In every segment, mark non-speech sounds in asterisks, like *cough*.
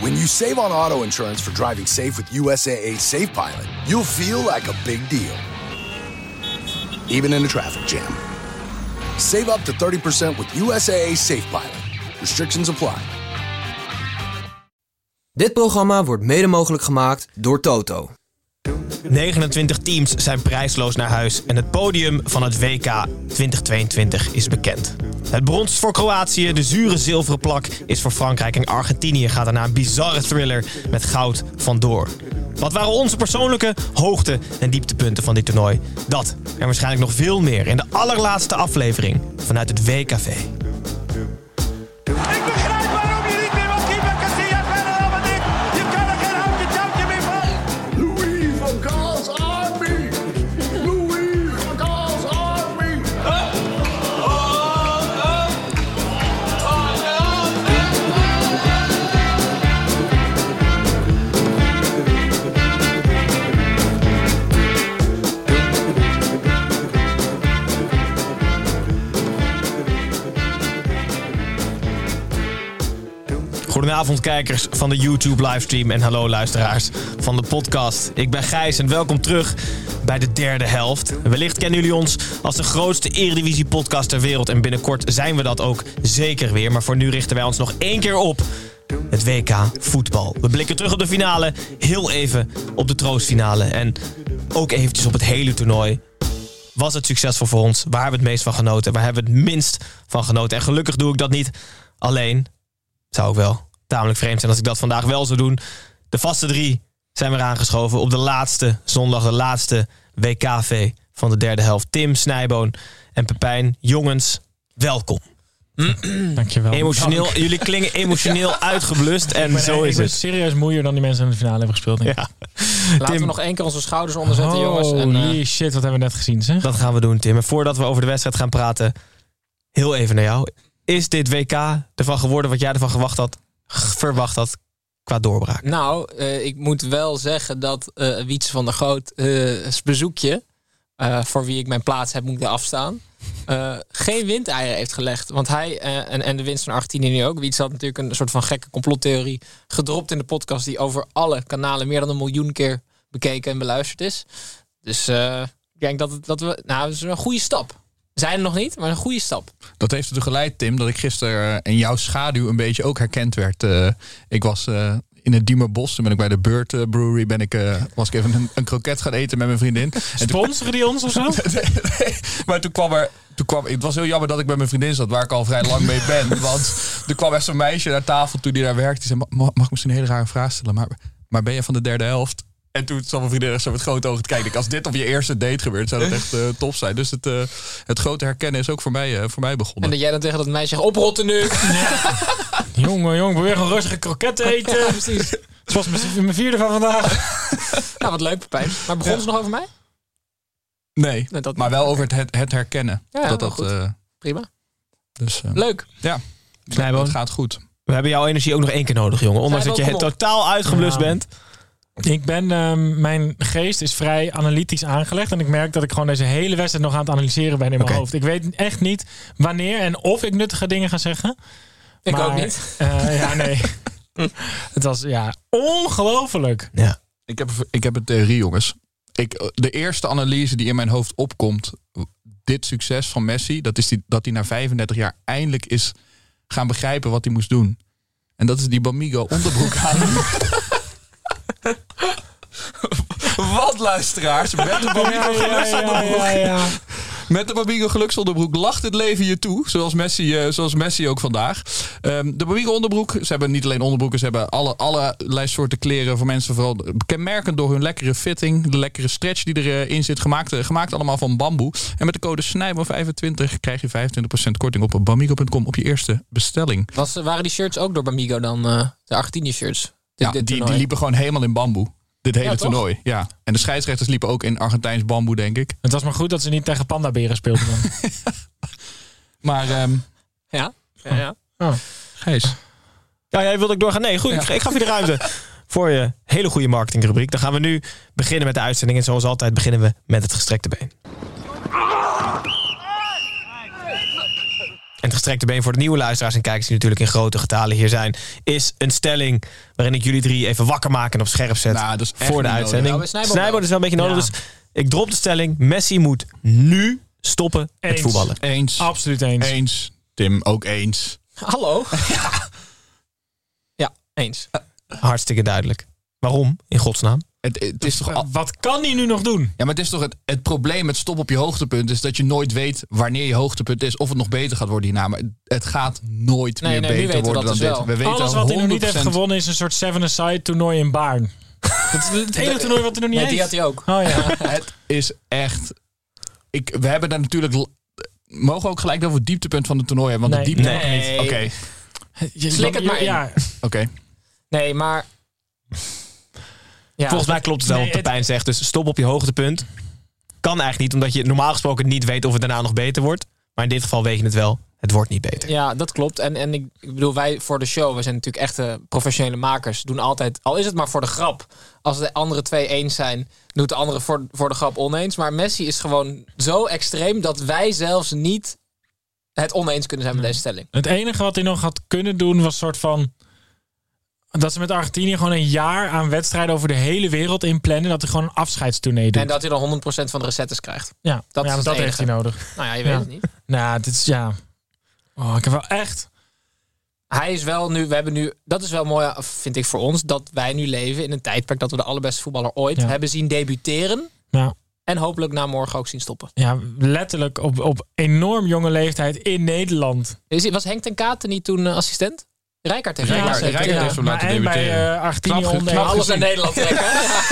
When you save on auto insurance for driving safe with USAA Safe Pilot, you'll feel like a big deal. Even in a traffic jam. Save up to 30% with USAA Safe Pilot. Restrictions apply. Dit programma wordt mede mogelijk gemaakt door Toto. 29 teams zijn prijsloos naar huis en het podium van het WK 2022 is bekend. Het brons voor Kroatië, de zure zilveren plak is voor Frankrijk en Argentinië gaat daarna een bizarre thriller met goud vandoor. Wat waren onze persoonlijke hoogte- en dieptepunten van dit toernooi? Dat en waarschijnlijk nog veel meer in de allerlaatste aflevering vanuit het WKV. Goedenavond kijkers van de YouTube livestream en hallo luisteraars van de podcast. Ik ben Gijs en welkom terug bij de derde helft. Wellicht kennen jullie ons als de grootste eredivisie podcast ter wereld en binnenkort zijn we dat ook zeker weer. Maar voor nu richten wij ons nog één keer op het WK voetbal. We blikken terug op de finale, heel even op de troostfinale en ook eventjes op het hele toernooi. Was het succesvol voor ons? Waar hebben we het meest van genoten? Waar hebben we het minst van genoten? En gelukkig doe ik dat niet alleen. Zou ook wel tamelijk vreemd zijn als ik dat vandaag wel zou doen. De vaste drie zijn weer aangeschoven op de laatste zondag, de laatste WKV van de derde helft. Tim, Snijboon en Pepijn. Jongens, welkom. Dankjewel. Emotioneel, jullie klingen emotioneel *laughs* uitgeblust en Ik ben, zo ik is ben het. serieus moeier dan die mensen in de finale hebben gespeeld. denk ik. Ja, Laten Tim. we nog één keer onze schouders onderzetten, jongens. En, eh, Holy shit, wat hebben we net gezien, zeg. dat gaan we doen, Tim. En voordat we over de wedstrijd gaan praten, heel even naar jou. Is dit WK ervan geworden wat jij ervan gewacht had, verwacht had qua doorbraak? nou, eh, ik moet wel zeggen dat eh Wietse van der Goot eh, bezoekje, voor wie ik mijn plaats heb moeten afstaan, geen windeieren heeft gelegd. Want hij en, en de winst van Argentinië nu ook. Wietse had natuurlijk een soort van gekke complottheorie gedropt in de podcast die over alle kanalen meer dan een miljoen keer bekeken en beluisterd is. Dus ik denk dat, dat we, nou, is een goede stap. Zijn er nog niet, maar een goede stap. Dat heeft ertoe geleid, Tim, dat ik gisteren in jouw schaduw een beetje ook herkend werd. Eh, ik was eh, in het Diemerbos, toen ben ik bij de Beurt eh, Brewery, ben ik, eh, was ik even een, een kroket gaan eten met mijn vriendin. Sponsoren die ons of zo? *laughs* Nee, maar toen kwam er. Toen kwam, het was heel jammer dat ik bij mijn vriendin zat, waar ik al vrij lang mee ben. *laughs* Want er kwam echt zo'n meisje naar tafel toen die daar werkte. Die zei: "Ma- Mag ik misschien een hele rare vraag stellen? Maar, maar ben je van de derde helft? En toen zat mijn vriendin echt zo met grote ogen te kijken. Als dit op je eerste date gebeurt, zou dat echt eh, tof zijn. Dus het, eh, het grote herkennen is ook voor mij, eh, voor mij En begonnen. dat jij dan tegen dat meisje zegt, oprotten nu. *laughs* jongen, jongen, probeer gewoon rustige kroketten eten. Precies. Het was mijn- mijn vierde van vandaag. *laughs* Nou, wat leuk, Pepijn. Maar begon ze nog over mij? Nee, Nee, dat maar wel over het, het, het herkennen. Ja, dat dat, eh, Prima. dus, eh, Leuk. ja, het gaat goed. We hebben jouw energie ook nog één keer nodig, jongen. Ondanks dat je totaal uitgeblust Ja. bent. Ik ben, ehm, mijn geest is vrij analytisch aangelegd. En ik merk dat ik gewoon deze hele wedstrijd nog aan het analyseren ben in mijn hoofd. Ik weet echt niet wanneer en of ik nuttige dingen ga zeggen. Ik Maar, ook niet. eh, ja, nee. *laughs* Het was ja, ongelooflijk. Ja. Ik heb, ik heb een theorie, jongens. Ik, de eerste analyse die in mijn hoofd opkomt, dit succes van Messi, dat is die, dat hij na 35 jaar eindelijk is gaan begrijpen wat hij moest doen. En dat is die Bamigo onderbroek aan. *laughs* wat luisteraars, met de Bamigo onderbroek. ja. Met de Bamigo geluksonderbroek lacht het leven je toe. Zoals Messi, eh, zoals Messi ook vandaag. Ehm, de Bamigo onderbroek. Ze hebben niet alleen onderbroeken. Ze hebben alle, allerlei soorten kleren voor mensen. Vooral kenmerkend door hun lekkere fitting. De lekkere stretch die erin zit. Gemaakt, eh, gemaakt allemaal van bamboe. En met de code SNIJBO25 krijg je 25% korting op bamigo.com op je eerste bestelling. Was, waren die shirts ook door Bamigo dan? eh, de Argentinië shirts? Dit- Ja, dit die, die liepen gewoon helemaal in bamboe. Dit hele Ja, toch? toernooi. Ja. En de scheidsrechters liepen ook in Argentijns bamboe, denk ik. Het was maar goed dat ze niet tegen pandaberen speelden dan. *laughs* Maar ehm Ja? ja, ja. Gijs. Ja, jij wilde ik doorgaan. Nee, goed. Ik, ik gaf je de ruimte *laughs* voor je hele goede marketingrubriek. Dan gaan we nu beginnen met de uitzending. En zoals altijd beginnen we met het gestrekte been. En het gestrekte been voor de nieuwe luisteraars en kijkers die natuurlijk in grote getalen hier zijn, is een stelling waarin ik jullie drie even wakker maak en op scherp zet Nou, dat is echt voor de uitzending. Snijboom wel. is wel een beetje nodig, Ja. dus ik drop de stelling. Messi moet nu stoppen met Eens. voetballen. Eens. Absoluut eens. Eens. Tim, ook eens. Hallo? *laughs* Ja. eens. Hartstikke duidelijk. Waarom, in godsnaam? Het, het is toch al, Wat kan hij nu nog doen? ja, maar het is toch het, het probleem met stop op je hoogtepunt is dat je nooit weet wanneer je hoogtepunt is of het nog beter gaat worden hierna. Maar het- gaat nooit Nee, meer nee, beter worden dat dan dus dit. wel. We weten Alles wat hij nog niet 100% heeft gewonnen is een soort seven-a-side toernooi in Baarn. *laughs* Het is het enige toernooi wat hij nog niet Nee, die heeft. had hij ook. Oh ja. *laughs* Het is echt. Ik, we hebben daar natuurlijk. Mogen we ook gelijk over het dieptepunt van het toernooi hebben? Want Nee. het dieptepunt. Nee. Oké, Je- Slik het maar in. Ja, oké. Nee, maar... Ja, Volgens mij klopt het wel Nee, wat Pepijn zegt. Dus stop op je hoogtepunt. Kan eigenlijk niet, omdat je normaal gesproken niet weet of het daarna nog beter wordt. Maar in dit geval weet je het wel. Het wordt niet beter. Ja, dat klopt. En, en ik, ik bedoel, wij voor de show, we zijn natuurlijk echte professionele makers. Doen altijd, al is het maar voor de grap. Als de andere twee eens zijn, doet de andere voor, voor de grap oneens. Maar Messi is gewoon zo extreem dat wij zelfs niet het oneens kunnen zijn met deze stelling. Het enige wat hij nog had kunnen doen was soort van... Dat ze met Argentinië gewoon een jaar aan wedstrijden over de hele wereld inplannen. Dat hij gewoon een afscheidstournee doet. En dat hij dan 100% van de recettes krijgt. ja, dat dat, is heeft hij nodig. Nou ja, je weet Ja. het niet. Nou, dit is ja... Oh, ik heb wel echt... Hij is wel nu, we hebben nu, dat is wel mooi, vind ik voor ons, dat wij nu leven in een tijdperk dat we de allerbeste voetballer ooit Ja. hebben zien debuteren. Ja, En hopelijk na morgen ook zien stoppen. ja letterlijk op, op enorm jonge leeftijd in Nederland. Is, was Henk ten Katen niet toen eh, assistent? Rijkaard heeft Rijkaard-. Rijkaard heeft hem maar laten en bij debuteren. eh, Argentinië onder Alles naar gezien. Nederland trekken. *laughs*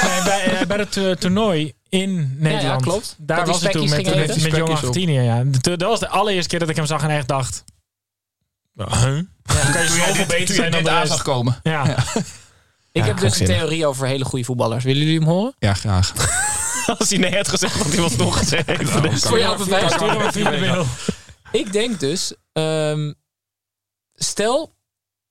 Nee, bij, eh, bij het eh, toernooi in Nederland. klopt. Daar Dat was hij toen met, met, met, jong. Argentinië. Ja. Dat was de allereerste keer dat ik hem zag en echt dacht... Huh? kan je zoveel beter zijn dan rest. zag komen. Ja. Ik heb dus een theorie over hele goede voetballers. Willen jullie hem horen? Ja, graag. *laughs* Als hij nee had gezegd, had hij was nog gezegd. Voor jou. Ik denk dus, ehm, stel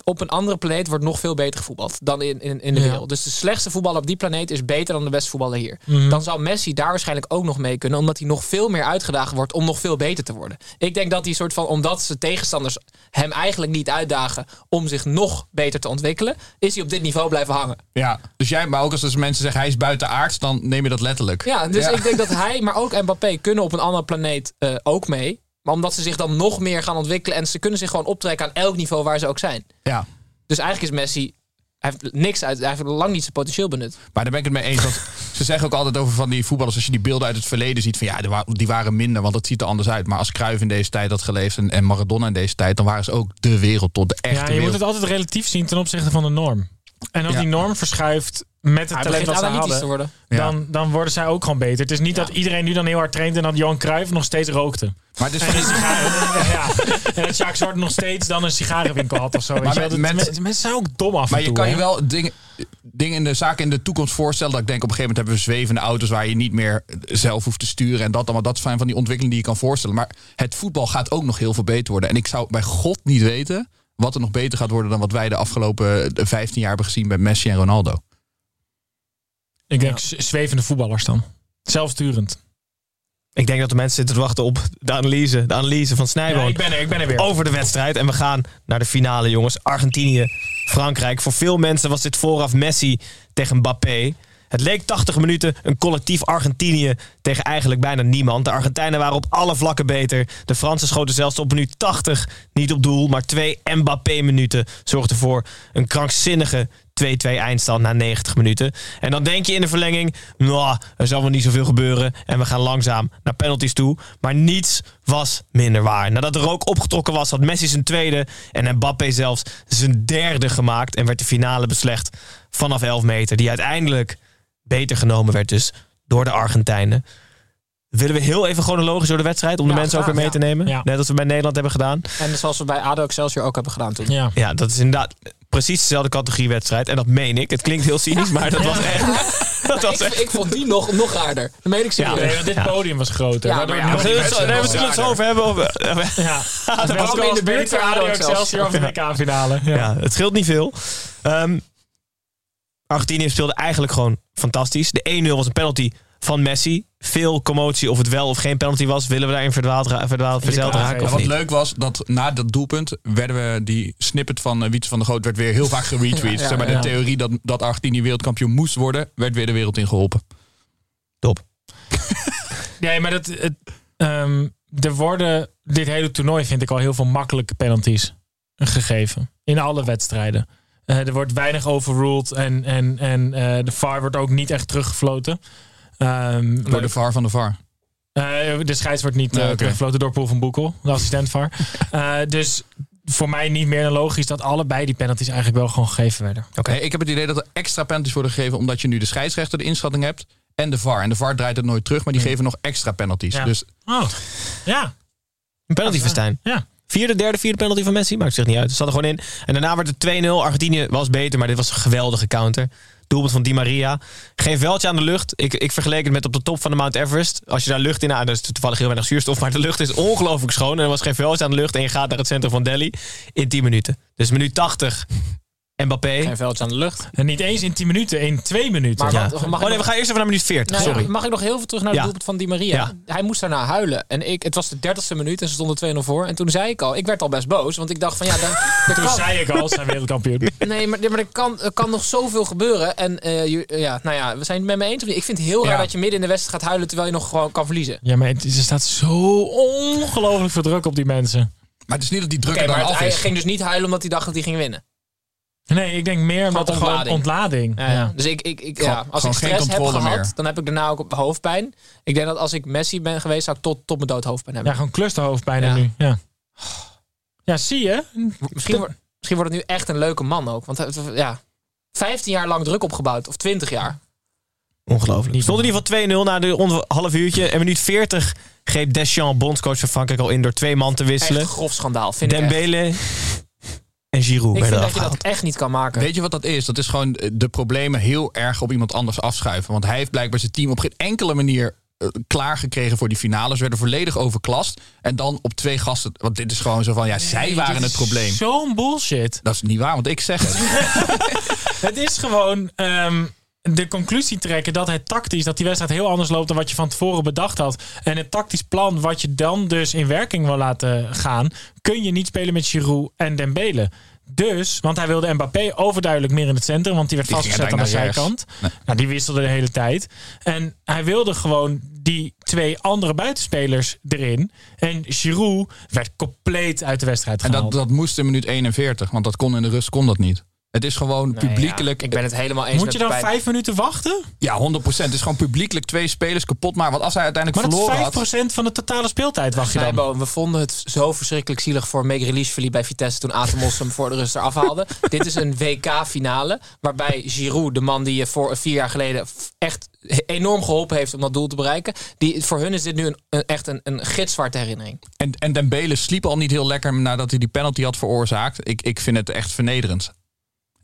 op een andere planeet wordt nog veel beter gevoetbald dan in, in, in de Ja. wereld. Dus de slechtste voetballer op die planeet is beter dan de beste voetballer hier. Mhm. Dan zou Messi daar waarschijnlijk ook nog mee kunnen, omdat hij nog veel meer uitgedaagd wordt om nog veel beter te worden. Ik denk dat hij soort van, omdat zijn tegenstanders hem eigenlijk niet uitdagen om zich nog beter te ontwikkelen, is hij op dit niveau blijven hangen. Ja, dus jij, maar ook als dus mensen zeggen hij is buiten aards, dan neem je dat letterlijk. Ja, dus ik denk dat hij, maar ook Mbappé kunnen op een andere planeet eh, ook mee. Maar omdat ze zich dan nog meer gaan ontwikkelen en ze kunnen zich gewoon optrekken aan elk niveau waar ze ook zijn. Ja. Dus eigenlijk is Messi, hij heeft niks uit, hij heeft lang niet zijn potentieel benut. Maar daar ben ik het mee eens. Want ze zeggen ook altijd over van die voetballers, als je die beelden uit het verleden ziet, van ja, die wa- die waren minder, want dat ziet er anders uit. Maar als Cruyff in deze tijd had geleefd en, en Maradona in deze tijd, dan waren ze ook de wereldtop, de echte Ja, je wereld. moet het altijd relatief zien ten opzichte van de norm. En als Ja. die norm verschuift met het talent wat ze hadden, te worden. Dan, dan worden zij ook gewoon beter. Het is niet dat iedereen nu dan heel hard traint en dat Johan Cruijff nog steeds rookte. Maar het is En, een sigaar, *laughs* ja, en dat Jacques Zwart nog steeds dan een sigarenwinkel had of zo. Maar met- Dat- met- mensen- zijn ook dom af Maar en je kan je wel dingen, dingen in de zaken in de toekomst voorstellen. Dat ik denk op een gegeven moment hebben we zwevende auto's waar je niet meer zelf hoeft te sturen. En dat allemaal. Dat zijn van die ontwikkelingen die je kan voorstellen. Maar het voetbal gaat ook nog heel veel beter worden. En ik zou bij God niet weten wat er nog beter gaat worden dan wat wij de afgelopen 15 jaar hebben gezien met Messi en Ronaldo. Ik denk zwevende voetballers dan. Zelfsturend. Ik denk dat de mensen zitten te wachten op de analyse, de analyse van Ja, Snijboom. ik ben er, ik ben er weer. over de wedstrijd. En we gaan naar de finale, jongens. Argentinië, Frankrijk. Voor veel mensen was dit vooraf Messi tegen Mbappé. Het leek 80 minuten een collectief Argentinië tegen eigenlijk bijna niemand. De Argentijnen waren op alle vlakken beter. De Fransen schoten zelfs op minuut 80 niet op doel. Maar twee Mbappé-minuten zorgden voor een krankzinnige 2-2 eindstand na 90 minuten. En dan denk je in de verlenging, nou, er zal wel niet zoveel gebeuren. En we gaan langzaam naar penalties toe. Maar niets was minder waar. Nadat de rook opgetrokken was, had Messi zijn tweede en Mbappé zelfs zijn derde gemaakt. En werd de finale beslecht vanaf 11 meter. Die uiteindelijk beter genomen werd dus door de Argentijnen. Willen we heel even chronologisch door de wedstrijd om de Ja, mensen ook weer mee te nemen? Ja. Net als we bij Nederland hebben gedaan. En zoals we bij ADO Excelsior ook hebben gedaan toen. Ja. Ja, dat is inderdaad precies dezelfde categorie wedstrijd. En dat meen ik. Het klinkt heel cynisch, maar dat was echt... *laughs* Dat was ik, echt... ik vond die nog, nog raarder. Dat meen ik serieus. Nee, dit Ja. podium was groter. Ja, maar ja, We zullen het zo- nee, we zullen het zo over hebben. Over, Ja, *laughs* dat was in de buurt beter van Excelsior of de WK-finale? Ja. ja, het scheelt niet veel. Ehm, Argentinië speelde eigenlijk gewoon fantastisch. De 1-0 was een penalty van Messi. Veel commotie of het wel of geen penalty was. Willen we daarin verdwaald, verdwaald verzeild Ja, raken ja, of wat niet? leuk was, dat na dat doelpunt werden we die snippet van uh, Wietse van der Groot werd weer heel vaak *laughs* geretweet. Ja, zeg maar, ja. de theorie dat, dat Argentinië wereldkampioen moest worden, werd weer de wereld in geholpen. Top. *laughs* Nee, maar dat, het, ehm, er worden dit hele toernooi, vind ik, al heel veel makkelijke penalties gegeven. In alle wedstrijden. Eh, er wordt weinig overruled en, en, en eh, de VAR wordt ook niet echt teruggefloten. Ehm, Door de VAR van de VAR. eh, de scheids wordt niet Nee, eh, oké. teruggefloten door Paul van Boekel, de assistent VAR. *laughs* Eh, dus voor mij niet meer dan logisch dat allebei die penalties eigenlijk wel gewoon gegeven werden. Nee, ik heb het idee dat er extra penalties worden gegeven omdat je nu de scheidsrechter de inschatting hebt en de VAR. En de VAR draait het nooit terug, maar die geven nog extra penalties. Ja. Dus Oh, ja. Een penalty Verstijn. Ja. Vierde, derde, vierde penalty van Messi. Maakt zich niet uit. Het zat er gewoon in. En daarna werd het 2-0. Argentinië was beter, maar dit was een geweldige counter. Doelpunt van Di Maria. Geen veldje aan de lucht. Ik, ik vergeleek het met op de top van de Mount Everest. Als je daar lucht in... Nou, dat is toevallig heel weinig zuurstof. Maar de lucht is ongelooflijk schoon. En er was geen veldje aan de lucht. En je gaat naar het centrum van Delhi in 10 minuten. Dus minuut 80. Mbappé. Geen veldje aan de lucht. En niet eens in 10 minuten, in 2 minuten. Maar Ja. mag Oh nee, nog- we gaan eerst even naar minuut 40. Nou ja, Sorry. mag ik nog heel veel terug naar het Ja. doelpunt van Di Maria? Ja. Hij moest daarna huilen. En ik, het was de 30ste minuut en ze stonden 2-0 voor. En toen zei ik al, ik werd al best boos. Want ik dacht van ja, dan, *laughs* Toen kan, zei ik al, zijn wereldkampioen. *laughs* nee, maar, maar er, kan, er kan nog zoveel gebeuren. En eh, je- ja, nou ja, we zijn het met me eens. of niet? Ik vind het heel raar dat je midden in de wedstrijd gaat huilen terwijl je nog gewoon kan verliezen. Ja, maar het, er staat zo ongelooflijk veel druk op die mensen. Maar het is niet dat die druk Oké, er dan maar het- af hij is. ging dus niet huilen omdat hij dacht dat hij ging winnen. Nee, ik denk meer omdat er gewoon ontlading. Ja, ja. Ja. Dus ik, ik, ik, Gewoon- ja, als gewoon ik geen stress heb controle gehad, meer. dan heb ik daarna ook op hoofdpijn. Ik denk dat als ik Messi ben geweest, zou ik tot, tot mijn dood hoofdpijn Ja, hebben. gewoon clusterhoofd bijna Ja. nu. Ja. ja, zie je? Misschien, wordt, misschien wordt het nu echt een leuke man ook. Want ja, 15 jaar lang druk opgebouwd. Of 20 jaar. Ongelooflijk. Stond in ieder geval 2-0 na de half uurtje. En minuut 40 greep Deschamps, bondscoach van Frankrijk, al in door twee man te Echt wisselen. een grof schandaal. Vind ik echt. Dembele en Giroud Ik vind dat je dat echt niet kan maken. Weet je wat dat is? Dat is gewoon de problemen heel erg op iemand anders afschuiven. Want hij heeft blijkbaar zijn team op geen enkele manier eh, klaargekregen voor die finales. Ze werden volledig overklast. En dan op twee gasten. Want dit is gewoon zo van, ja, zij waren het probleem. Zo'n bullshit. Dat is niet waar, want ik zeg het. *laughs* Het is gewoon ehm, de conclusie trekken dat het tactisch, dat die wedstrijd heel anders loopt dan wat je van tevoren bedacht had. En het tactisch plan wat je dan dus in werking wil laten gaan, kun je niet spelen met Giroud en Dembele. Dus, want hij wilde Mbappé overduidelijk meer in het centrum, want die werd Die vastgezet aan de zijkant. Nou, die wisselde de hele tijd. En hij wilde gewoon die twee andere buitenspelers erin. En Giroud werd compleet uit de wedstrijd En gehaald. dat, dat moest in minuut 41. Want dat kon in de rust kon dat niet. Het is gewoon Nee, publiekelijk. ja, ik ben het helemaal eens Moet met je dan vijf minuten wachten? Ja, 100%. Het is gewoon publiekelijk twee spelers kapot maken. Want als hij uiteindelijk Maar dat verloren is had. 5% van de totale speeltijd wacht je dan. We vonden het zo verschrikkelijk zielig voor Megrelishvili bij Vitesse toen Atemos hem voor de rust eraf haalde. *laughs* Dit is een WK-finale waarbij Giroud, de man die je voor vier jaar geleden echt enorm geholpen heeft om dat doel te bereiken, die, voor hun is dit nu een, een- echt een, een gitzwarte herinnering. En, en Dembele sliep al niet heel lekker nadat hij die penalty had veroorzaakt. Ik, ik vind het echt vernederend.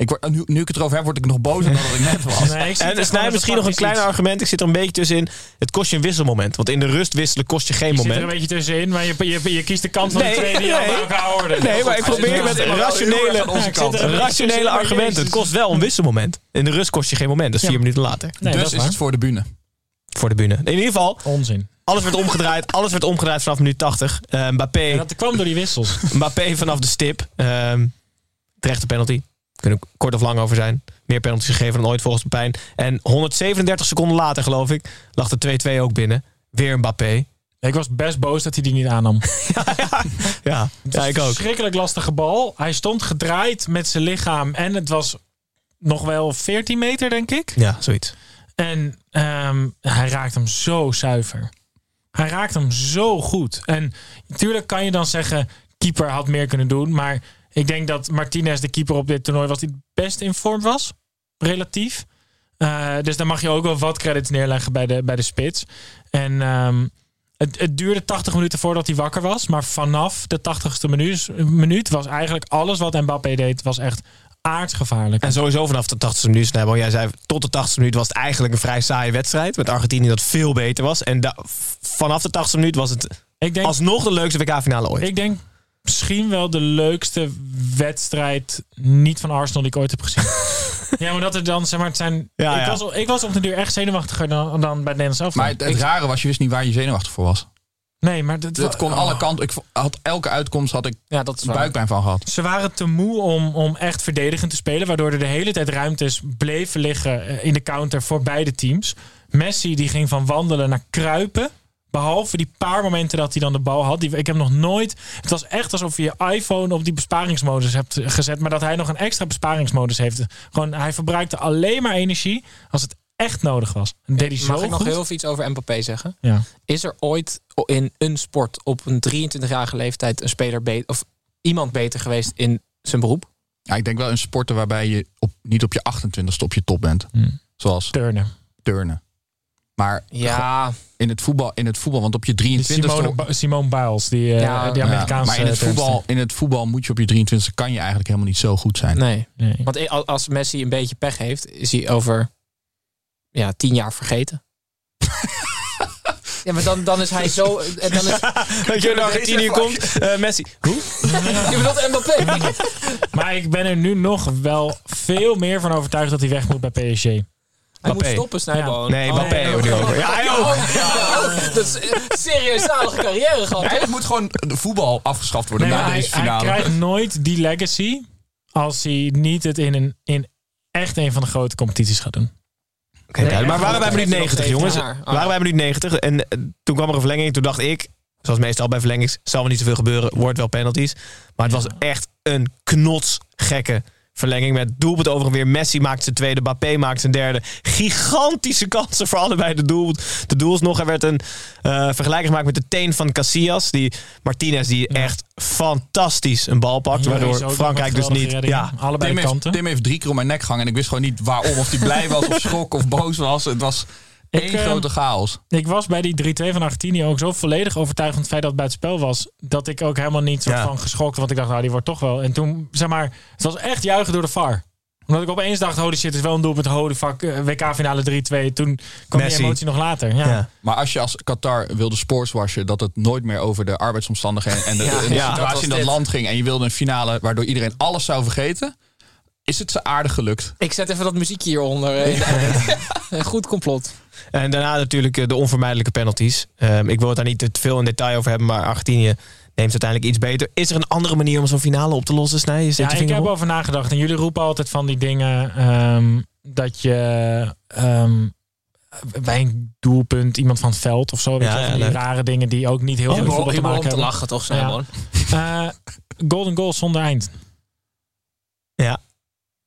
Ik word, nu, nu ik het erover heb, word ik nog bozer dan dat ik net was. *laughs* Nee, ik En Snij misschien nog een klein iets. argument. Ik zit er een beetje tussenin. Het kost je een wisselmoment. Want in de rust wisselen kost je geen Je zit er een moment. beetje tussenin, maar je, je, je kiest de kant van Nee, de twee die nee. bij elkaar horen. Nee, maar ik probeer met rationele, aan onze kant. rationele argumenten. Het kost wel een wisselmoment. In de rust kost je geen moment. Dat is vier Ja. minuten later. Nee, dat dus is waar. het voor de bühne. Voor de bühne. In ieder geval, Onzin. alles werd omgedraaid. Alles werd omgedraaid vanaf minuut 80. Eh, En Mbappé, dat kwam door die wissels. Mbappé vanaf de stip. Ehm terechte penalty. Kunnen kort of lang over zijn. Meer penalties gegeven dan ooit volgens Pepijn. En 137 seconden later, geloof ik, lag de 2-2 ook binnen. Weer Mbappé. Ik was best boos dat hij die niet aannam. *laughs* Ja, ja ik ook. Verschrikkelijk lastige bal. Hij stond gedraaid met zijn lichaam. En het was nog wel 14 meter, denk ik. Ja, zoiets. En ehm, hij raakt hem zo zuiver. Hij raakt hem zo goed. En natuurlijk kan je dan zeggen, keeper had meer kunnen doen. Maar ik denk dat Martinez, de keeper op dit toernooi, was die het best in vorm was. Relatief. Uh, dus dan mag je ook wel wat credits neerleggen bij de, bij de spits. En um, het, het, duurde 80 minuten voordat hij wakker was. Maar vanaf de 80ste minuut, minuut was eigenlijk alles wat Mbappé deed, was echt aardsgevaarlijk. En sowieso vanaf de 80ste minuut, Snijbel, jij zei tot de 80ste minuut was het eigenlijk een vrij saaie wedstrijd. Met Argentinië dat veel beter was. En vanaf de 80ste minuut was het ik denk, alsnog de leukste WK-finale ooit. Ik denk misschien wel de leukste wedstrijd niet van Arsenal die ik ooit heb gezien. *laughs* ja, maar dat er dan, zeg maar, het zijn... Ja, ik, ja. Was, ik was op de duur echt zenuwachtiger dan, dan bij het Nederlands elftal. Maar het, het rare was, je wist niet waar je zenuwachtig voor was. Nee, maar dat, Het kon alle kanten. Ik had elke uitkomst had ik Ja, dat buikpijn van gehad. Ze waren te moe om, om echt verdedigend te spelen. Waardoor er de hele tijd ruimtes bleven liggen eh, in de counter voor beide teams. Messi die ging van wandelen naar kruipen. Behalve die paar momenten dat hij dan de bal had. Die, ik heb nog nooit... Het was echt alsof je je iPhone op die besparingsmodus hebt gezet. Maar dat hij nog een extra besparingsmodus heeft. Gewoon, hij verbruikte alleen maar energie als het echt nodig was. En deed hij zo Mag ik nog goed. heel veel iets over Mbappé zeggen? Ja. Is er ooit in een sport op een 23-jarige leeftijd een speler beter of iemand beter geweest in zijn beroep? Ja, ik denk wel een sporten waarbij je op, niet op je 28ste op je top bent. Hmm. Zoals Turnen. turnen. Maar Ja, in het voetbal, in het voetbal want op je Die 23ste... Simone, Ba- Simone Biles, die, eh, Ja, die ja, Amerikaanse maar in het, voetbal, in het voetbal moet je op je 23 kan je eigenlijk helemaal niet zo goed zijn. nee. Nee. Want als Messi een beetje pech heeft, is hij over ja, tien jaar vergeten. *laughs* ja, maar dan, dan is hij zo. en Dan is, *laughs* Dat je naar Argentinië komt, eh, Messi. Hoe? *laughs* je bedoelt Mbappé. Maar ik ben er nu nog wel veel meer van overtuigd dat hij weg moet bij PSG. Hij moet Mbappé. stoppen, Snijboon. Nee, Mbappé nee, hebben we nu over. Ja, hij ook. Oh, *laughs* dat is een serieus zalige carrière gehad. Eigenlijk moet gewoon de voetbal afgeschaft worden Nee, na hij, deze hij finale. krijgt nooit die legacy als hij niet het in, een, in echt een van de grote competities gaat doen. Oké, duidelijk. maar waren wij minuut heeft hij 90, nog jongens? Ah. Waren wij minuut 90 en eh, toen kwam er een verlenging. Toen dacht ik, zoals meestal bij verlengings, zal er niet zoveel gebeuren. Wordt wel penalties. Maar het was echt een knotsgekke verlenging. Met doelpunt over en weer. Messi maakt zijn tweede, Mbappé maakt zijn derde. Gigantische kansen voor allebei de, doel, de doels. Nog er werd een eh, vergelijking gemaakt met de teen van Casillas. Die Martinez die echt fantastisch een bal pakt. Waardoor Frankrijk dus niet... redding. Ja, Allebei Tim de heeft, kanten. Tim heeft drie keer om mijn nek gehangen en ik wist gewoon niet waarom. Of hij blij was of *laughs* schrok of boos was. Het was Ik, eh, grote chaos. Ik was bij die 3-2 van Argentinië ook zo volledig overtuigd van het feit dat het buitenspel was. Dat ik ook helemaal niet soort Ja. van geschokt. Want ik dacht, nou, die wordt toch wel. En toen, zeg maar, het was echt juichen door de VAR. Omdat ik opeens dacht, holy shit, het is wel een doelpunt. Holy fuck, eh, WK-finale 3-2. Toen kwam Messi. die emotie nog later. Ja. ja. Maar als je als Qatar wilde sportswashen dat het nooit meer over de arbeidsomstandigheden en de, *laughs* Ja, en de ja, dat was situatie in dat dit. land ging. En je wilde een finale waardoor iedereen alles zou vergeten. Is het ze aardig gelukt? Ik zet even dat muziekje hieronder. eh. *laughs* Goed complot. En daarna natuurlijk eh, de onvermijdelijke penalties. Ehm, ik wil het daar niet te veel in detail over hebben, maar Argentinië neemt uiteindelijk iets beter. Is er een andere manier om zo'n finale op te lossen, Snij? Je Ja, ik heb op. over nagedacht. En jullie roepen altijd van die dingen ehm, dat je ehm, bij een doelpunt iemand van het veld of zo. Weet Ja, je, ja, die leuk. rare dingen die ook niet heel veel Je te maken te lachen toch, Snijboon? Eh, golden goal zonder eind. Ja.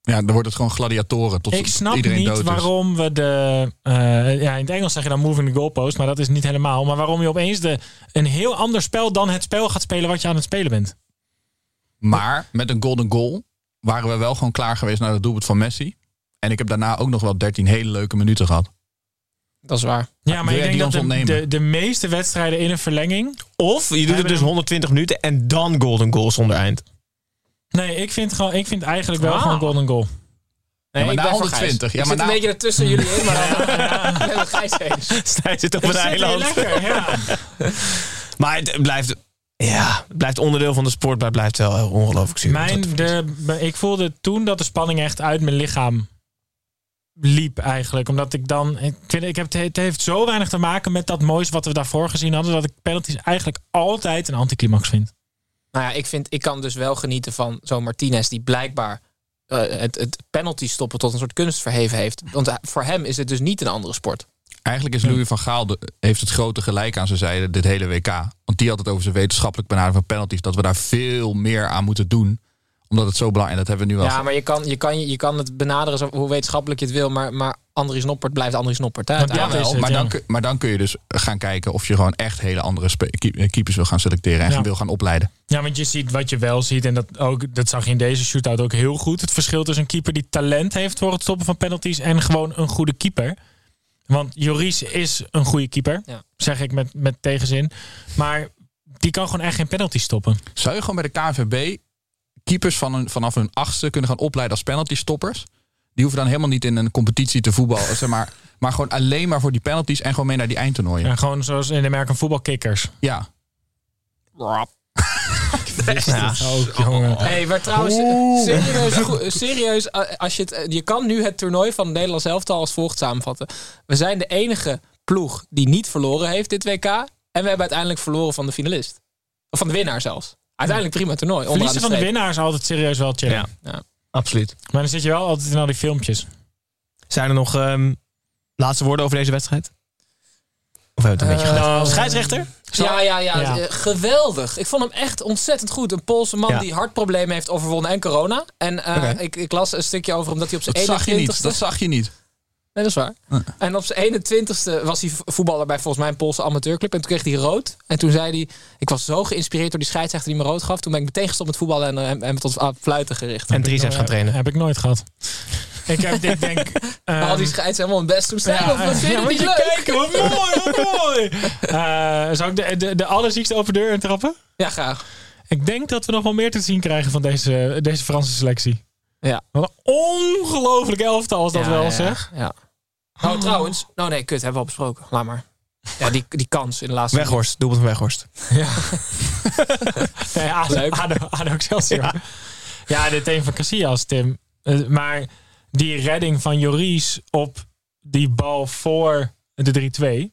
Ja, dan wordt het gewoon gladiatoren tot Ik snap iedereen niet dood is. waarom we de. eh, ja, in het Engels zeg je dan moving the goalpost, maar dat is niet helemaal. Maar waarom je opeens de, een heel ander spel dan het spel gaat spelen wat je aan het spelen bent. Maar met een golden goal waren we wel gewoon klaar geweest naar het doelpunt van Messi. En ik heb daarna ook nog wel 13 hele leuke minuten gehad. Dat is waar. Ja, maar wil ik denk dat de, ontnemen? de, de meeste wedstrijden in een verlenging. Of je doet het dus hem- 120 minuten en dan golden goal zonder eind. Nee, ik vind, gewoon, ik vind eigenlijk wel Ah. gewoon golden goal. Nee, maar ik na ben voor 120, Gijs. ja, ik maar zit na- een beetje ertussen jullie in, maar dan *laughs* ja, *laughs* Gijs heen. *laughs* Snij zit op een zit eiland. lekker, ja. Maar het blijft, ja, het blijft onderdeel van de sport, maar het blijft wel heel ongelooflijk zuur. Mijn, de, ik voelde toen dat de spanning echt uit mijn lichaam liep eigenlijk. Omdat ik dan... Ik vind, ik heb, het heeft zo weinig te maken met dat moois wat we daarvoor gezien hadden... dat ik penalties eigenlijk altijd een anticlimax vind. Nou ja, ik, vind, ik kan dus wel genieten van zo'n Martinez die blijkbaar eh, het, het penalty stoppen tot een soort kunst verheven heeft. Want eh, voor hem is het dus niet een andere sport. Eigenlijk is Louis van Gaal heeft het grote gelijk aan zijn zijde dit hele WK. Want die had het over zijn wetenschappelijk benadering van penalties. Dat we daar veel meer aan moeten doen. Omdat het zo belangrijk is. Dat hebben we nu wel. Ja, maar je kan, je, kan, je kan het benaderen zo, hoe wetenschappelijk je het wil. Maar, maar Andries Noppert blijft Andries Noppert. Hè, ja, Wel, het, maar, ja. dan, kun- maar dan kun je dus gaan kijken of je gewoon echt hele andere keepers wil gaan selecteren en Ja. wil gaan opleiden. Ja, want je ziet wat je wel ziet. En dat, ook, dat zag je in deze shootout ook heel goed. Het verschil tussen een keeper die talent heeft voor het stoppen van penalties. En gewoon een goede keeper. Want Joris is een goede keeper. Ja. Zeg ik met, met tegenzin. Maar die kan gewoon echt geen penalty stoppen. Zou je gewoon bij de KNVB keepers van een, vanaf hun achtste kunnen gaan opleiden als penalty stoppers? Die hoeven dan helemaal niet in een competitie te voetballen, *laughs* zeg maar, maar gewoon alleen maar voor die penalties en gewoon mee naar die eindtoernooien. Ja, gewoon zoals in de merken voetbalkickers. *laughs* Ja. Ook, jongen. Hey, maar trouwens, serieus, serieus eh, als je, het, eh, je kan nu het toernooi van het Nederlands elftal als volgt samenvatten. We zijn de enige ploeg die niet verloren heeft dit WK. En we hebben uiteindelijk verloren van de finalist. Of van de winnaar zelfs. Uiteindelijk prima toernooi. Verliezen van de streep. winnaar is altijd serieus wel chill. Ja. Ja. Absoluut. Maar dan zit je wel altijd in al die filmpjes. Zijn er nog ehm, laatste woorden over deze wedstrijd? Of hebben we het een beetje gehad? Eh, Scheidsrechter? Ja, ja, ja, Ja. eh, geweldig. Ik vond hem echt ontzettend goed. Een Poolse man Ja. die hartproblemen heeft overwonnen en corona. En eh, ik, ik las een stukje over hem dat hij op zijn Dat zag je 21ste... niet. Dat zag je niet. Nee, dat is waar. En op zijn 21ste was hij voetballer bij volgens mij een Poolse amateurclub. En toen kreeg hij rood. En toen zei hij... Ik was zo geïnspireerd door die scheidsrechter die me rood gaf. Toen ben ik meteen gestopt met voetballen en, eh, en, en me tot aan fluiten gericht. En drie gaan trainen. Heb ik nooit gehad. ik heb, ik denk... Maar *laughs* al die scheids helemaal een best toen zei. Ja, of wat vind je ja, het moet niet je leuk? kijken, wat mooi, wat mooi. Eh, zou ik de, de, de allerziekste open deur intrappen? Ja, graag. Ik denk dat we nog wel meer te zien krijgen van deze, deze Franse selectie. Ja. Wat een ongelooflijk elftal als dat Ja, wel ja, zeg. Ja. Nou, trouwens. Nou nee, kut. Hebben we al besproken. Laat maar. Ja, die, die kans in de laatste... Weghorst, doelpunt van Weghorst. Nee, ADO, *laughs* Leuk. ADO, ADO Excelsior. Ja, dit een van Casillas, Tim. Eh, maar die redding van Joris op die bal voor de 3-2.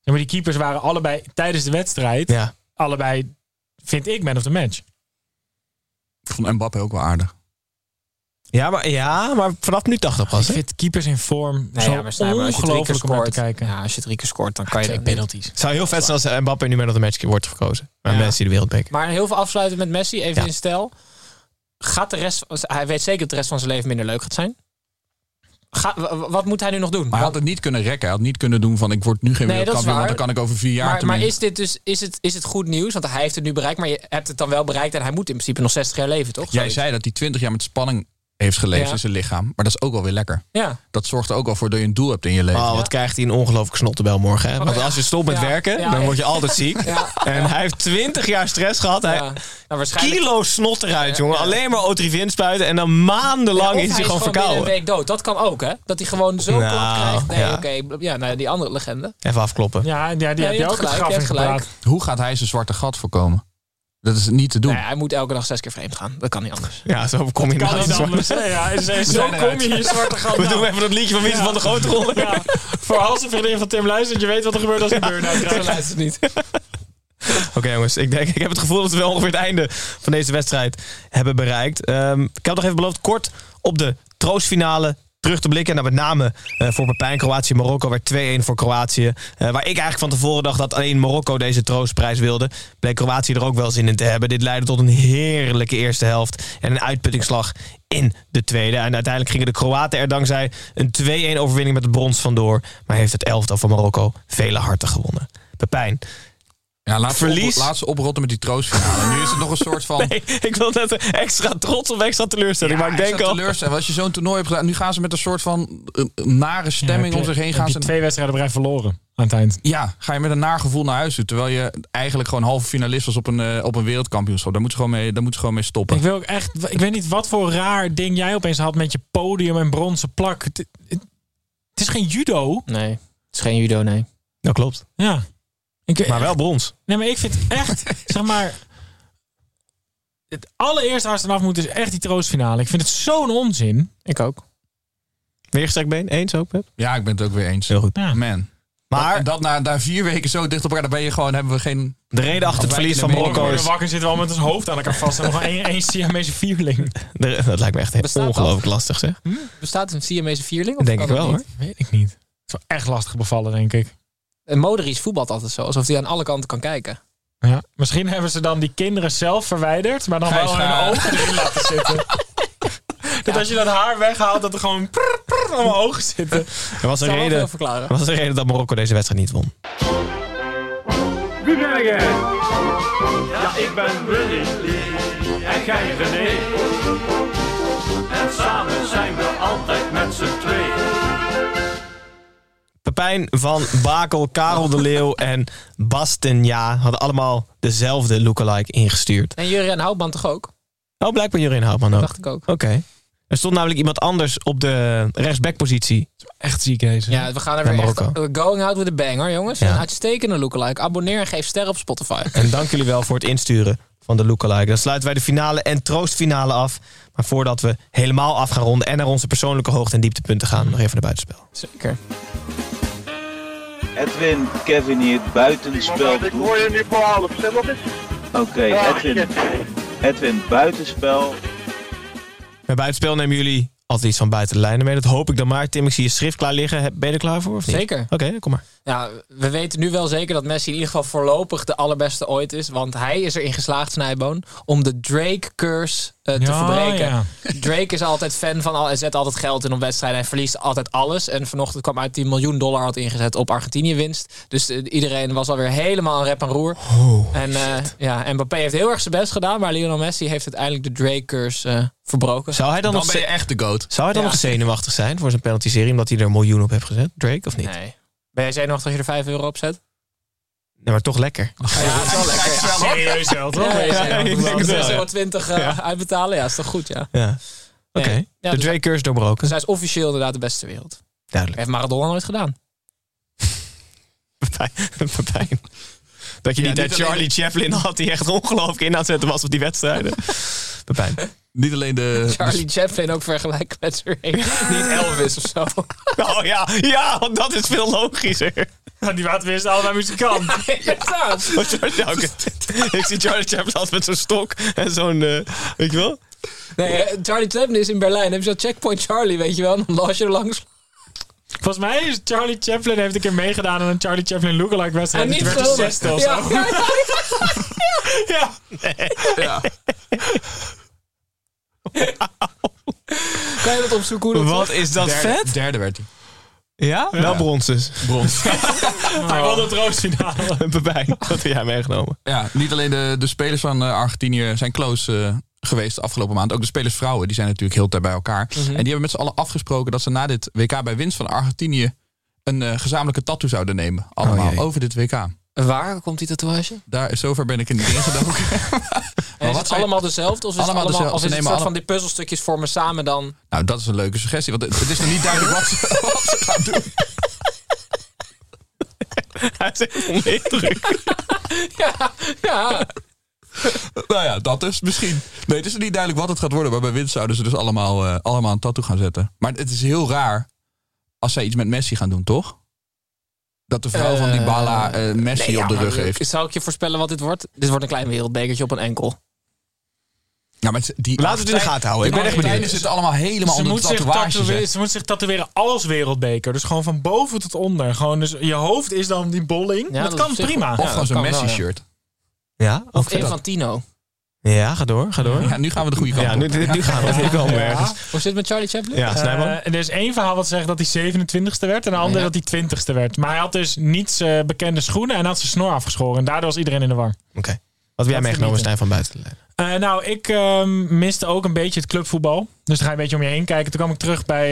Ja, maar die keepers waren allebei tijdens de wedstrijd. Ja. Allebei, vind ik, man of the match. Ik vond Mbappé ook wel aardig. Ja, maar, ja, maar vanaf nu 80 pas. Ik vind keepers in vorm Nee, zo ja, maar ongelooflijk om naar te scoort. kijken. Ja, als je drie keer scoort, dan kan je niet. penalties. Het zou heel vet zijn als Mbappé nu met of the match wordt verkozen. Maar Ja. Messi de wereldbeker. Maar heel veel afsluiten met Messi, even Ja. in stijl. Gaat de rest, hij weet zeker dat de rest van zijn leven minder leuk gaat zijn. Ga, wat moet hij nu nog doen? Maar hij had het niet kunnen rekken. Hij had niet kunnen doen van ik word nu geen Nee, wereldkampioen, want dan kan ik over vier jaar maar, maar is dit dus is het, is het goed nieuws? Want hij heeft het nu bereikt, maar je hebt het dan wel bereikt en hij moet in principe nog 60 jaar leven, toch? Jij Zoiets. zei dat hij 20 jaar met spanning heeft geleefd Ja. in zijn lichaam. Maar dat is ook wel weer lekker. Ja. Dat zorgt er ook wel voor dat je een doel hebt in je leven. Oh, wat krijgt hij een ongelooflijke snottenbel morgen. Hè? Want als je stopt met Ja. werken, Ja. dan word je altijd ziek. Ja. En hij heeft 20 jaar stress gehad. Hij, ja. Nou, waarschijnlijk. Kilo snot eruit, jongen. Ja. Alleen maar Otrivin spuiten. En dan maandenlang is hij gewoon binnen een verkouden. week dood. Dat kan ook, hè? Dat hij gewoon zo Nou, krijgt. Nee, ja. oké. Ja, nou, die andere legende. Even afkloppen. Ja, ja die heb je ook gelijk. Hoe gaat hij zijn zwarte gat voorkomen? Dat is niet te doen. Nee, hij moet elke dag zes keer vreemd gaan. Dat kan niet anders. Ja, zo kom je Kan niet anders. Ja, zo- kom je hier zwarte *laughs* gat. We nou. doen even dat liedje van Wietse van de Grote Ronde. Ja, voor als een vriendin van Tim luistert, je weet wat er gebeurt als een burn-out *laughs* krijgt. luistert niet. Oké jongens, ik, denk, ik heb het gevoel dat we wel ongeveer het einde van deze wedstrijd hebben bereikt. Ehm, ik had nog even beloofd kort op de troostfinale terug te blikken. Nou, met name eh, voor Pepijn, Kroatië, Marokko werd 2-1 voor Kroatië. Eh, waar ik eigenlijk van tevoren dacht dat alleen Marokko deze troostprijs wilde. Bleek Kroatië er ook wel zin in te hebben. Dit leidde tot een heerlijke eerste helft en een uitputtingsslag in de tweede. En uiteindelijk gingen de Kroaten er dankzij een 2-1 overwinning met het brons vandoor. Maar heeft het elftal van Marokko vele harten gewonnen. Pepijn, Ja, laat, ze Verlies. Op, laat ze oprotten met die troostfinale. nu is het nog een soort van... *laughs* Nee, ik wil net extra trots of extra teleurstelling. maar ik Ja, denk extra al. teleurstelling. Als je zo'n toernooi hebt gedaan, nu gaan ze met een soort van eh, nare stemming om zich heen. Gaan ze, twee wedstrijden rij verloren aan het eind. ja, ga je met een naar gevoel naar huis toe. Terwijl je eigenlijk gewoon halve finalist was op een, eh, op een wereldkampioenschap. Daar moeten ze gewoon mee, daar moeten ze gewoon mee stoppen. Ik wil ook echt, ik weet niet wat voor raar ding jij opeens had met je podium en bronzen plak. Het, het- het is geen judo. Nee, het is geen judo, nee. Dat klopt. Ja. Ik, Maar wel brons. Nee, maar ik vind echt, *laughs* zeg maar. Het allereerste waar ze vanaf moeten is echt die troostfinale. Ik vind het zo'n onzin. Ik ook. Weergestrekt been, eens ook, Pep? Ja, ik ben het ook weer eens. Heel goed. Ja. Man. Maar dat, dat na, na vier weken zo dicht op elkaar, dan ben je gewoon, hebben we geen... de reden achter het verlies van Marokko is... wakker zitten we al met ons hoofd aan elkaar vast. En nog een, een Siamese vierling. de- dat lijkt me echt Bestaat ongelooflijk lastig, zeg. Bestaat een Siamese vierling? Of Denk ik dat wel, niet? hoor. Weet ik niet. Het is wel echt lastig bevallen, denk ik. En Modric voetbalt altijd zo. Alsof hij aan alle kanten kan kijken. Ja. Misschien hebben ze dan die kinderen zelf verwijderd, maar dan Gijs, wel hun ogen erin laten *laughs* zitten. Dat als je dat haar weghaalt, dat er gewoon prr, prr, allemaal ogen zitten. Er was een, reden, er was een reden dat Marokko deze wedstrijd niet won. Wie ben? Ja, ik ben Willy Lee en jij René. En samen zijn we altijd met z'n tweeën. Pepijn van Bakel, Karel de Leeuw en Basten Ja hadden allemaal dezelfde lookalike ingestuurd. En Jurien Houtman toch ook? Oh, blijkbaar Jurien Houtman ook. Dacht ik ook. Oké. Er stond namelijk iemand anders op de rechtsbackpositie. Echt ziek deze. Ja, we gaan er Naar weer echt we're going out with a banger, jongens. Ja. Een uitstekende lookalike. Abonneer en geef sterren op Spotify. En dank jullie wel voor het insturen van de lookalike. Dan sluiten wij de finale en troostfinale af. Maar voordat we helemaal af gaan ronden en naar onze persoonlijke hoogte- en dieptepunten gaan, nog even naar buitenspel. Zeker. Edwin, Kevin hier buitenspel. Ik hoor je nu voor half, zeg wat is? Oké, Edwin, Edwin buitenspel. Bij buitenspel nemen jullie altijd iets van buiten de lijnen mee. Dat hoop ik dan maar. Tim, ik zie je schrift klaar liggen. Ben je er klaar voor? Of niet? Zeker. Oké, kom maar. Ja, we weten nu wel zeker dat Messi in ieder geval voorlopig de allerbeste ooit is. Want hij is erin geslaagd, Snijboon, om de Drake-curse te Ja, verbreken. ja. Drake is altijd fan van al. Hij zet altijd geld in op wedstrijden. Hij verliest altijd alles. En vanochtend kwam uit die miljoen dollar had ingezet op Argentinië winst. Dus eh, iedereen was alweer helemaal een rep en roer. en eh, ja, Mbappé heeft heel erg zijn best gedaan. Maar Lionel Messi heeft uiteindelijk de Drake-curse eh, verbroken. Zou hij dan, Dan nog, ben je ze- echt de goat. zou hij dan Ja. nog zenuwachtig zijn voor zijn penalty-serie... omdat hij er een miljoen op heeft gezet? Drake, of niet? Nee, Nee. Ben jij zenuwachtig als je er 5 euro op zet? Maar toch lekker. Ja, dat is wel lekker. Ja, Serieus wel, toch? Ja, ja, ja, Ja, ik denk het wel, ja. 6,20 euro eh, uitbetalen, ja, is toch goed, ja. Ja. Oké, Nee. Ja, de dus- Drake-curse doorbroken. Dus hij is officieel inderdaad de beste ter wereld. Duidelijk. Heeft Maradona nooit gedaan. *laughs* Pepijn. Pepijn. Dat je Ja, niet dat alleen- Charlie Chaplin had... die echt ongelooflijk in aan het zetten was op die wedstrijden. *laughs* Pepijn. Niet alleen de... Charlie Chaplin ook vergelijken met Sir *laughs* Niet Elvis of zo. Oh ja, ja, dat is veel logischer. Ja, *laughs* die waren tenminste allebei muzikant. Inderdaad. Oh, sorry, ja, *laughs* oké. Ik zie Charlie Chaplin altijd met zo'n stok en zo'n, eh, weet je wel? Nee, eh, Charlie Chaplin is in Berlijn. Heb je zo'n checkpoint Charlie, weet je wel? Dan las je er langs. Volgens mij is Charlie Chaplin heeft een keer meegedaan aan een Charlie Chaplin lookalike wedstrijd. En En niet werd hij gewonnen. zesde of Ja, zo. ja, *laughs* ja. Ja. Kan je dat opzoeken hoe dat Wat was? is dat derde, vet? Derde werd hij. Ja? Wel brons dus. Brons. *laughs* Hij won de troostfinale. *laughs* Pepijn, wat heb jij meegenomen? Ja, niet alleen de, de spelers van eh, Argentinië zijn close eh, geweest de afgelopen maand. Ook de spelersvrouwen, die zijn natuurlijk heel tijd bij elkaar. En die hebben met z'n allen afgesproken dat ze na dit WK bij winst van Argentinië een eh, gezamenlijke tattoo zouden nemen. Allemaal Oh over dit WK. Waar komt die tatoeage? Daar, zover ben ik er niet ingedoken. *laughs* Is wat het allemaal dezelfde? Of is Allemaal het allemaal, of is het soort alle- van die puzzelstukjes vormen samen dan? nou, dat is een leuke suggestie. Want het, is nog niet duidelijk wat ze, *laughs* wat ze gaan doen. Hij is echt. Ja, ja. nou ja, dat dus misschien. Nee, het is nog niet duidelijk wat het gaat worden. Maar bij winst zouden ze dus allemaal, eh, allemaal een tattoo gaan zetten. Maar het is heel raar als zij iets met Messi gaan doen, toch? Dat de vrouw van Dybala eh Messi Nee, ja, op de rug heeft. Zou ik je voorspellen wat dit wordt? Dit wordt een klein wereldbekertje op een enkel. Ja, maar het- die Laten we het in de gaten houden. Ik ben echt benieuwd. zitten allemaal helemaal Ze onder de zich tatoeages. tatoeëren, hè. ze moet zich tatoeëren als wereldbeker. Dus gewoon van boven tot onder. Gewoon dus je hoofd is dan die bolling. Ja, dat, dat kan prima. wel- Of Ja, gewoon zo'n ja. Messi-shirt. Ja? Of Oké. Infantino. Ja, ga door, ga door. Ja, nu gaan we de goede kant Ja, op. nu, nu gaan we. We Ja. ergens. Hoe zit het met Charlie Chaplin? Ja. Eh, er is één verhaal wat zegt dat hij 27ste werd. En een ander Ja. dat hij 20ste werd. Maar hij had dus niet zijn bekende schoenen. En had zijn snor afgeschoren. En daardoor was iedereen in de war. Oké. Wat heb jij meegenomen. Stijn van buiten de lijn? Eh, nou, ik ehm, miste ook een beetje het clubvoetbal. Dus dan ga je een beetje om je heen kijken. Toen kwam ik terug bij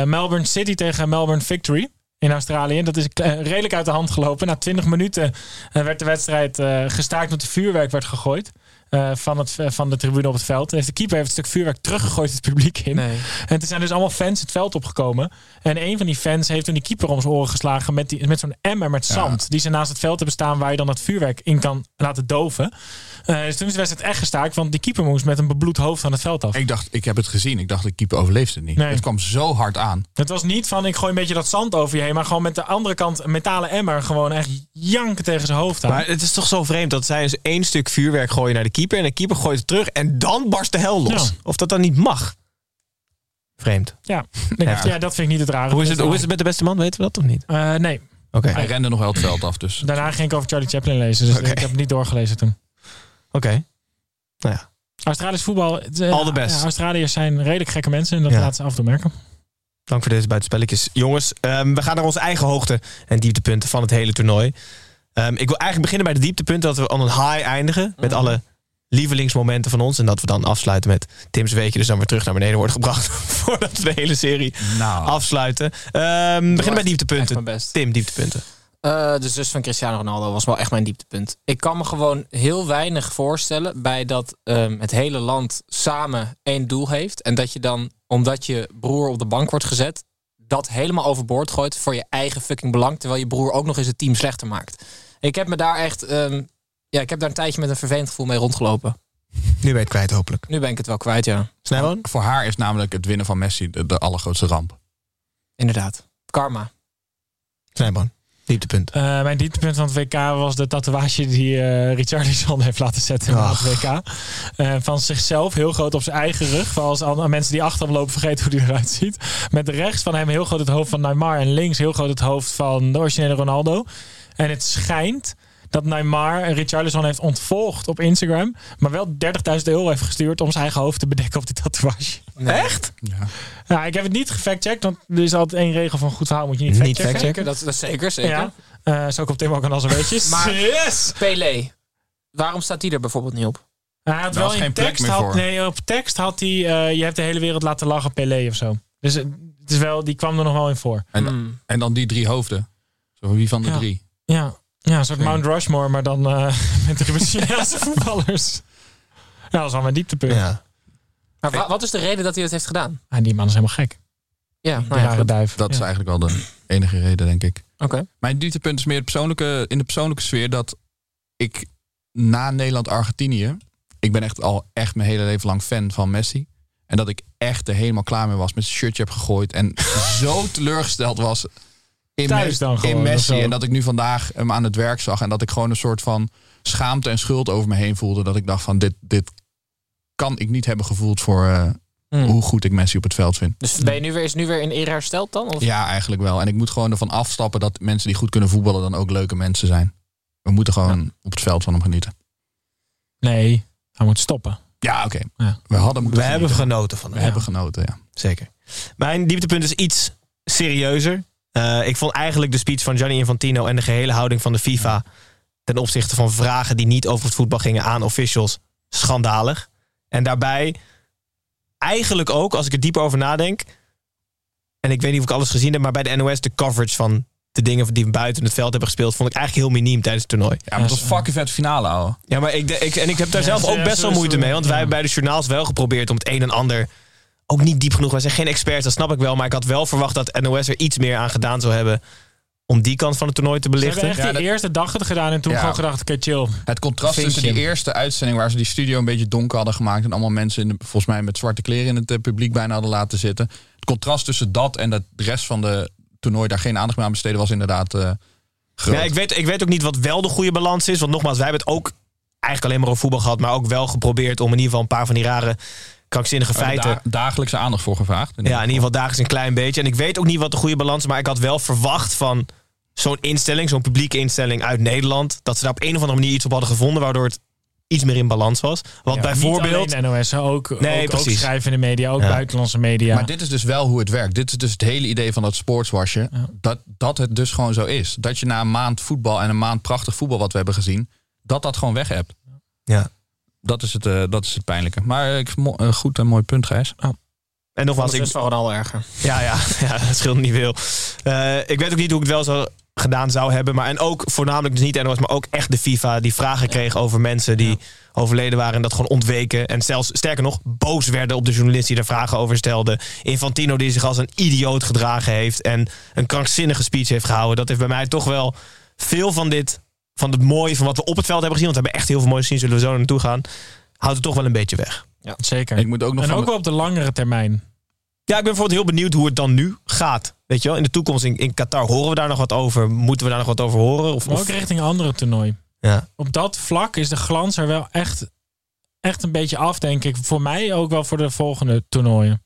eh, Melbourne City tegen Melbourne Victory in Australië. Dat is eh, redelijk uit de hand gelopen. Na 20 minuten eh, werd de wedstrijd eh, gestaakt omdat er vuurwerk werd gegooid. Eh, van, het, van de tribune op het veld. Heeft de keeper heeft een stuk vuurwerk teruggegooid het publiek in. Nee. En er zijn dus allemaal fans het veld opgekomen. En een van die fans heeft toen die keeper om zijn oren geslagen met, die, met zo'n emmer met zand. Die ze naast het veld hebben staan waar je dan het vuurwerk in kan laten doven. Eh, dus toen is de wedstrijd echt gestaakt, want die keeper moest met een bebloed hoofd van het veld af. Ik dacht, ik heb het gezien. Ik dacht, de keeper overleeft het niet. Nee. Het kwam zo hard aan. Het was niet van ik gooi een beetje dat zand over je heen, maar gewoon met de andere kant een metalen emmer gewoon echt janken tegen zijn hoofd aan. Maar het is toch zo vreemd dat zij eens één stuk vuurwerk gooien naar de keeper. En de keeper gooit het terug en dan barst de hel los. Ja. Of dat dan niet mag. Vreemd. ja. Ja, dat vind ik niet het rare. Hoe is het, hoe is het met de beste man? Weten we dat of niet? Eh, nee. Oké. Hij rende nog wel het veld af, dus... Daarna ging ik over Charlie Chaplin lezen. Dus ik heb het niet doorgelezen toen. Oké. Nou ja. Australisch voetbal. eh, All the best. ja, Australiërs zijn redelijk gekke mensen. En dat Ja. laten ze af en toe merken. Dank voor deze buitenspelletjes. Jongens, ehm, we gaan naar onze eigen hoogte en dieptepunten van het hele toernooi. Ehm, ik wil eigenlijk beginnen bij de dieptepunten. Dat we aan een high eindigen. Met Mhm. alle lievelingsmomenten van ons. En dat we dan afsluiten met Tim's weekje. Dus dan weer terug naar beneden wordt gebracht. *laughs* voordat we de hele serie Nou, afsluiten. Ehm beginnen bij dieptepunten. Tim, dieptepunten. Eh, de zus van Cristiano Ronaldo was wel echt mijn dieptepunt. Ik kan me gewoon heel weinig voorstellen bij dat ehm, het hele land samen één doel heeft. En dat je dan, omdat je broer op de bank wordt gezet, dat helemaal overboord gooit voor je eigen fucking belang. Terwijl je broer ook nog eens het team slechter maakt. Ik heb me daar echt, ehm, ja, ik heb daar een tijdje met een vervelend gevoel mee rondgelopen. Nu ben je het kwijt hopelijk. Nu ben ik het wel kwijt, ja. Snijboon? voor haar is namelijk het winnen van Messi de, de allergrootste ramp. Inderdaad. Karma. Snijboon. Dieptepunt. Eh, mijn dieptepunt van het WK was de tatoeage die eh Richarlison *laughs* heeft laten zetten na het WK. Eh, van zichzelf, heel groot op zijn eigen rug. Voor als al- mensen die achter hem lopen vergeten hoe hij eruit ziet. Met rechts van hem heel groot het hoofd van Neymar. En links heel groot het hoofd van de originele Ronaldo. En het schijnt dat Neymar Richarlison heeft ontvolgd op Instagram. Maar wel 30.000 euro heeft gestuurd om zijn eigen hoofd te bedekken op die tatoeage. Echt? Ja. Ja, ik heb het niet gefactcheckt, want er is altijd één regel van goed verhaal moet je niet Niet factchecken. factchecken. Dat, dat is zeker, zeker. Ja, Eh zo komt Tim ook aan als een weetjes. *laughs* Maar- yes! Pelé. Waarom staat die er bijvoorbeeld niet op? Hij had wel in geen plek tekst meer had, voor. nee, op tekst had hij eh, je hebt de hele wereld laten lachen Pelé of zo. Dus eh, het is wel, die kwam er nog wel in voor. En, Hmm. en dan die drie hoofden. Zo, wie van de Ja. drie? Ja, ja een soort. Mount Rushmore, maar dan eh, *laughs* met de Braziliaanse *laughs* voetballers. Ja, dat is wel mijn dieptepunt. Ja. Maar wa- wat is de reden dat hij dat heeft gedaan? Ah, die man is helemaal gek. Ja, nou ja, rare goed. duif. Dat is Ja. eigenlijk wel de enige reden, denk ik. Oké. Mijn dieptepunt is meer het persoonlijke, in de persoonlijke sfeer dat ik na Nederland-Argentinië, ik ben echt al echt mijn hele leven lang fan van Messi. En dat ik echt er helemaal klaar mee was, met zijn shirtje heb gegooid en *laughs* zo teleurgesteld was in, Thuis Mes- dan in gewoon, Messi. En dat ik nu vandaag hem aan het werk zag en dat ik gewoon een soort van schaamte en schuld over me heen voelde. Dat ik dacht van dit, dit kan ik niet hebben gevoeld voor eh, Hmm. hoe goed ik Messi op het veld vind. Dus ben je nu weer, is nu weer in ere hersteld dan? Of? Ja, eigenlijk wel. En ik moet gewoon ervan afstappen dat mensen die goed kunnen voetballen dan ook leuke mensen zijn. We moeten gewoon op het veld van hem genieten. Nee, hij moet stoppen. Ja, oké. Ja. We hadden moeten We hebben genoten van We hem. hebben genoten, ja. Zeker. Mijn dieptepunt is iets serieuzer. Eh, ik vond eigenlijk de speech van Gianni Infantino en de gehele houding van de FIFA ten opzichte van vragen die niet over het voetbal gingen aan officials schandalig. En daarbij eigenlijk ook, als ik er dieper over nadenk, en ik weet niet of ik alles gezien heb, maar bij de NOS de coverage van de dingen die buiten het veld hebben gespeeld, vond ik eigenlijk heel miniem tijdens het toernooi. Ja, maar het was fucking vet finale, ouwe. Ja, maar ik, ik, en ik heb daar Ja, zelf ook best wel moeite mee. Want ja. wij hebben bij de journaals wel geprobeerd om het een en ander ook niet diep genoeg. Wij zijn geen experts, dat snap ik wel. Maar ik had wel verwacht dat NOS er iets meer aan gedaan zou hebben om die kant van het toernooi te Ze belichten. hebben echt Ja, dat- eerste dag het gedaan en toen Ja. gewoon gedacht, oké, chill. Het contrast Vind tussen die eerste uitzending waar ze die studio een beetje donker hadden gemaakt en allemaal mensen in de, volgens mij met zwarte kleren in het eh, publiek bijna hadden laten zitten. Het contrast tussen dat en dat de rest van de toernooi daar geen aandacht meer aan besteden was inderdaad eh, groot. Ja, ik, weet, ik weet ook niet wat wel de goede balans is. Want nogmaals, wij hebben het ook eigenlijk alleen maar over voetbal gehad. Maar ook wel geprobeerd om in ieder geval een paar van die rare krankzinnige feiten... da- dagelijkse aandacht voor gevraagd. Ja, in ieder geval dagelijks een klein beetje. En ik weet ook niet wat de goede balans is. Maar ik had wel verwacht van zo'n instelling, zo'n publieke instelling uit Nederland. Dat ze daar op een of andere manier iets op hadden gevonden. Waardoor het iets meer in balans was. Want Ja, bijvoorbeeld. Niet NOS, ook, Nee, ook, ook precies. schrijvende media, ook Ja. buitenlandse media. Maar dit is dus wel hoe het werkt. Dit is dus het hele idee van dat sportswasje. Dat, dat het dus gewoon zo is. Dat je na een maand voetbal en een maand prachtig voetbal wat we hebben gezien, dat dat gewoon weg hebt. Ja. Dat is het, eh, dat is het pijnlijke. Maar ik, eh, goed en mooi punt, Gijs. En nogmaals, ik, is wel al erger. Ja, ja, *laughs* ja, dat scheelt niet veel. Eh, ik weet ook niet hoe ik het wel zo gedaan zou hebben. Maar, en ook voornamelijk dus niet NOS, maar ook echt de FIFA... die vragen kreeg over mensen die overleden waren... en dat gewoon ontweken. En zelfs, sterker nog, boos werden op de journalist die er vragen over stelde. Infantino die zich als een idioot gedragen heeft... en een krankzinnige speech heeft gehouden. Dat heeft bij mij toch wel veel van dit... van het mooie van wat we op het veld hebben gezien... want we hebben echt heel veel moois gezien, zullen we zo naartoe gaan... houdt het toch wel een beetje weg. Zeker. Ik moet ook nog en van ook wel op de langere termijn. Ja, ik ben bijvoorbeeld heel benieuwd hoe het dan nu gaat. Weet je wel, in de toekomst in, in Qatar horen we daar nog wat over? Moeten we daar nog wat over horen? Of, Maar of- ook richting andere toernooi. ja. Op dat vlak is de glans er wel echt, echt een beetje af, denk ik. Voor mij ook wel voor de volgende toernooien.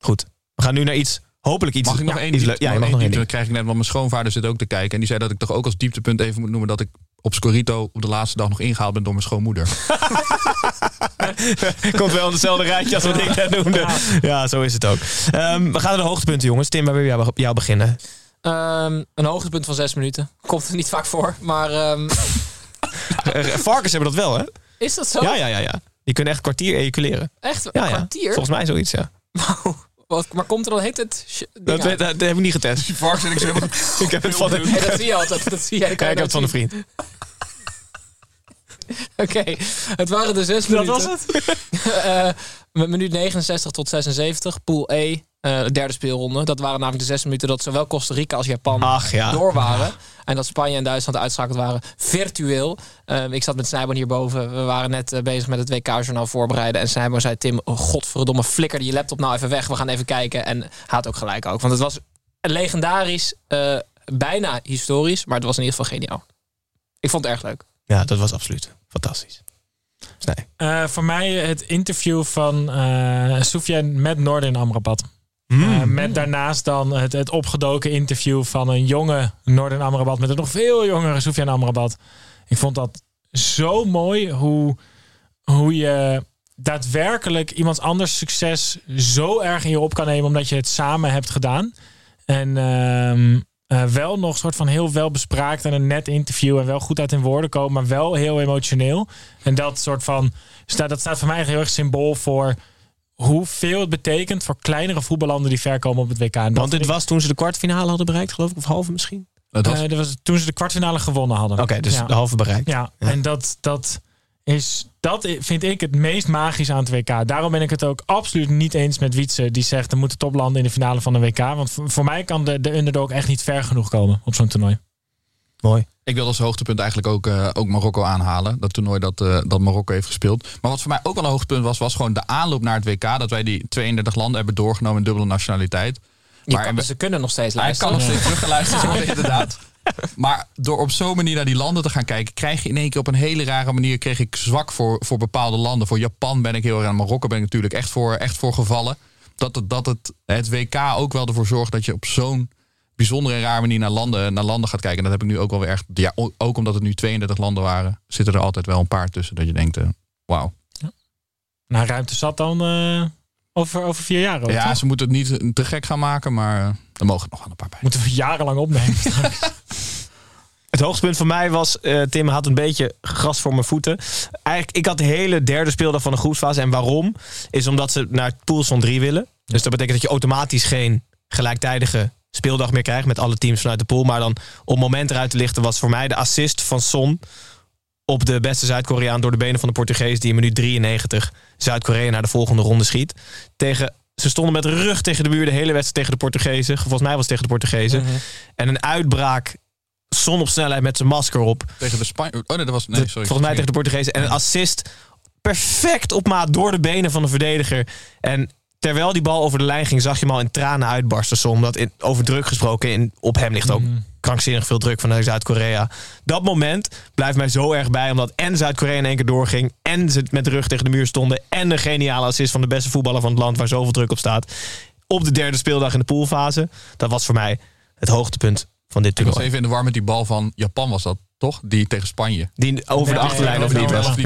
Goed. We gaan nu naar iets hopelijk iets, Mag ik nog ja, één leuk- Ja, je mag nog één ding. krijg ik net, want mijn schoonvader zit ook te kijken. En die zei dat ik toch ook als dieptepunt even moet noemen... dat ik op Scorito op de laatste dag nog ingehaald ben door mijn schoonmoeder. *laughs* *laughs* Komt wel in hetzelfde rijtje als wat ik net noemde. Ja, zo is het ook. Ehm, we gaan naar de hoogtepunten, jongens. Tim, waar wil jou, jou beginnen? Ehm, een hoogtepunt van zes minuten. Komt er niet vaak voor. Maar ehm, *laughs* Eh, Varkens hebben dat wel, hè? is dat zo? Ja, ja, ja, ja. Die kunnen echt kwartier ejaculeren. Echt? Een Ja, ja. kwartier? Volgens mij zoiets, ja. Wat, maar komt er dan heet het? Dat, dat, dat heb ik niet getest. Varkens en ik zeg... *laughs* Ik heb het van de, Nee, dat zie je altijd. Dat zie jij. Ik heb het van een vriend. *laughs* Oké, het waren de zes Dat minuten. was het? *laughs* Eh, met minuut 69 tot 76, pool E, eh, de derde speelronde. Dat waren namelijk de zes minuten dat zowel Costa Rica als Japan Ach ja. door waren. En dat Spanje en Duitsland uitschakeld waren virtueel. Eh, ik zat met Snijboon hierboven. We waren net eh, bezig met het WK-journaal voorbereiden. En Snijboon zei, Tim, oh, godverdomme, flikker je laptop nou even weg. We gaan even kijken. En had ook gelijk ook. Want het was legendarisch, eh, bijna historisch. Maar het was in ieder geval geniaal. Ik vond het erg leuk. Ja, dat was absoluut fantastisch. Nee. Eh, voor mij het interview van eh Soufiane met Noordin Amrabat. Hmm. Eh, met daarnaast dan het, het opgedoken interview van een jonge Noordin Amrabat met een nog veel jongere Soufiane Amrabat. Ik vond dat zo mooi hoe, hoe je daadwerkelijk iemands anders succes zo erg in je op kan nemen omdat je het samen hebt gedaan. En ehm, eh, wel nog soort van heel wel bespraakt en een net interview en wel goed uit in woorden komen, maar wel heel emotioneel. En dat soort van dat staat voor mij heel erg symbool voor hoeveel het betekent voor kleinere voetballanden die ver komen op het WK. En Want dit ik- was toen ze de kwartfinale hadden bereikt, geloof ik, of halve misschien? Dat was- eh, dat was toen ze de kwartfinale gewonnen hadden. Oké, dus ja. de halve bereikt. Ja, en dat, dat is, dat vind ik het meest magisch aan het WK. Daarom ben ik het ook absoluut niet eens met Wietse die zegt er moeten toplanden in de finale van de WK. Want voor, voor mij kan de, de underdog echt niet ver genoeg komen op zo'n toernooi. Mooi. Ik wil als hoogtepunt eigenlijk ook, eh, ook Marokko aanhalen. Dat toernooi dat, eh, dat Marokko heeft gespeeld. Maar wat voor mij ook wel een hoogtepunt was, was gewoon de aanloop naar het WK. Dat wij die 32 landen hebben doorgenomen in dubbele nationaliteit. Je Maar- kan, ze kunnen nog steeds Hij luisteren. kan nog steeds *laughs* teruggeluisterd worden, inderdaad. Maar door op zo'n manier naar die landen te gaan kijken, krijg je in één keer op een hele rare manier kreeg ik zwak voor, voor bepaalde landen. Voor Japan ben ik heel erg aan Marokko ben ik natuurlijk echt voor, echt voor gevallen. Dat het, dat het, het WK ook wel ervoor zorgt dat je op zo'n bijzondere en rare manier naar landen, naar landen gaat kijken. En dat heb ik nu ook wel weer echt. Ja, ook omdat het nu 32 landen waren, zitten er altijd wel een paar tussen dat je denkt, eh, wauw. Nou, ruimte zat dan eh, over, over vier jaar ook. Ja, toch? ze moeten het niet te gek gaan maken, maar eh, er mogen nog wel een paar bij. Moeten we jarenlang opnemen. *laughs* *laughs* Het hoogtepunt voor mij was, eh, Tim had een beetje gras voor mijn voeten. Eigenlijk, ik had de hele derde speeldag van de groepsfase. En waarom? Is omdat ze naar pools van drie willen. Dus dat betekent dat je automatisch geen gelijktijdige speeldag meer krijgt met alle teams vanuit de pool. Maar dan om het moment eruit te lichten was voor mij de assist van Son op de beste Zuid-Koreaan door de benen van de Portugees die in minuut 93 Zuid-Korea naar de volgende ronde schiet. Tegen, ze stonden met rug tegen de muur de hele wedstrijd tegen de Portugezen. Volgens mij was het tegen de Portugezen. En een uitbraak Son op snelheid met zijn masker op. Tegen de Spanje. Oh nee, dat was. Nee, De- sorry. volgens mij tegen de Portugezen. En een assist perfect op maat door de benen van de verdediger. En terwijl die bal over de lijn ging, zag je hem al in tranen uitbarsten. Som, omdat in, over druk gesproken, in, op hem ligt ook krankzinnig veel druk vanuit Zuid-Korea. Dat moment blijft mij zo erg bij, omdat en Zuid-Korea in één keer doorging. En ze met de rug tegen de muur stonden. En de geniale assist van de beste voetballer van het land, waar zoveel druk op staat. Op de derde speeldag in de poolfase. Dat was voor mij het hoogtepunt van dit Ik was toernooi. even in de war met die bal van Japan, was dat toch? Die tegen Spanje. Die over de achterlijn of niet was.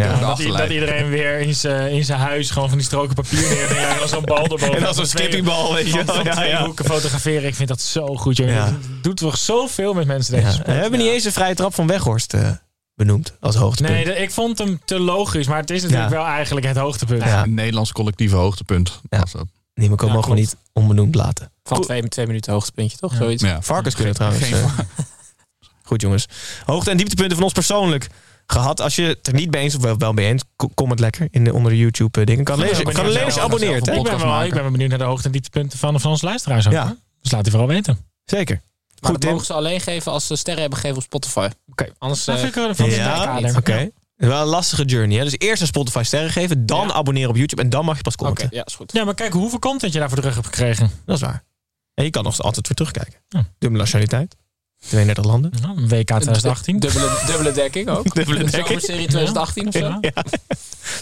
dat, iedereen weer in zijn in zijn huis gewoon van die stroken papier neer. En dan zo'n bal erboven. *laughs* En dan zo'n Twee- skippiebal, weet je van- Ja, hoeken fotograferen. Ik vind dat zo goed. Ja. Dat doet toch zoveel met mensen deze Ja. sport. We hebben niet eens een vrije trap van Weghorst eh, benoemd als hoogtepunt. Nee, ik vond hem te logisch. Maar het is natuurlijk Ja. wel eigenlijk het hoogtepunt. Ja. Een Nederlands collectieve hoogtepunt. Ja. Was dat. Die mogen Ja, we klopt. niet onbenoemd laten. Van twee, twee minuten hoogtepuntje, toch? Ja. Zoiets. Ja. Varkens kunnen trouwens. Geen *laughs* goed jongens. Hoogte- en dieptepunten van ons persoonlijk gehad. Als je het er niet mee eens of wel, wel mee eens, co- comment lekker in de, onder de YouTube eh, dingen. Kan Ja, lezen, kan alleen abonneert. Ik ben, podcast wel, ik ben wel benieuwd naar de hoogte- en dieptepunten van, van onze luisteraars. ook, Ja. Dus laat die vooral weten. Zeker. Maar Goed, dat Tim. mogen ze alleen geven als ze sterren hebben gegeven op Spotify. Oké. Anders Dat eh, vind ik wel van Ja, oké. Wel een lastige journey. Hè? Dus eerst een Spotify sterren geven, dan Ja. abonneren op YouTube en dan mag je pas Oké, commenten. ja, is goed. Ja, maar kijk hoeveel content je daarvoor terug hebt gekregen. Dat is waar. En je kan nog altijd weer terugkijken. Ja. Dubbele nationaliteit. 32 landen. WK 2018. Dubbele, dubbele dekking ook. *laughs* Dubbele De dekking. zomerserie 2018 of zo. Ja.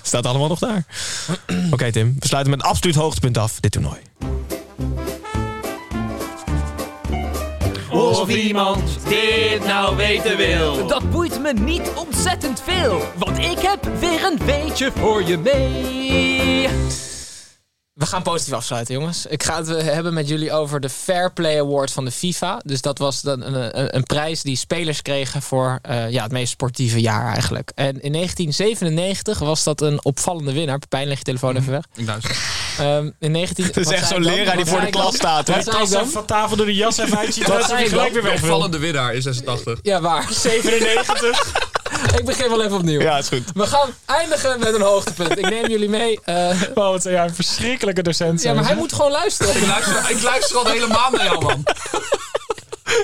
Staat allemaal nog daar. *clears throat* Oké Tim, we sluiten met een absoluut hoogtepunt af, dit toernooi. Of iemand dit nou weten wil. Dat boeit me niet ontzettend veel, want ik heb weer een weetje voor je mee. We gaan positief afsluiten, jongens. Ik ga het eh, hebben met jullie over de Fair Play Award van de FIFA. Dus dat was dan een, een, een prijs die spelers kregen voor eh, ja, het meest sportieve jaar eigenlijk. En in 1997 was dat een opvallende winnaar. Pepijn, leg je telefoon even weg. Ik luister. Ehm, in 19... *laughs* Het is wat echt zo'n leraar die voor de klas staat. hij van tafel door de jas even uitziet, hij ik gelijk dan? weer De weg. wil. opvallende winnaar is 86. Ja, waar? *laughs* 97. *laughs* ik begin wel even opnieuw. Ja, is goed. We gaan eindigen met een hoogtepunt. Ik neem jullie mee. eh, Wow, wat zou jij een verschrikkelijke docent ja, zijn. maar hij moet gewoon luisteren. Ik luister, ik luister al de hele maand naar jou, man.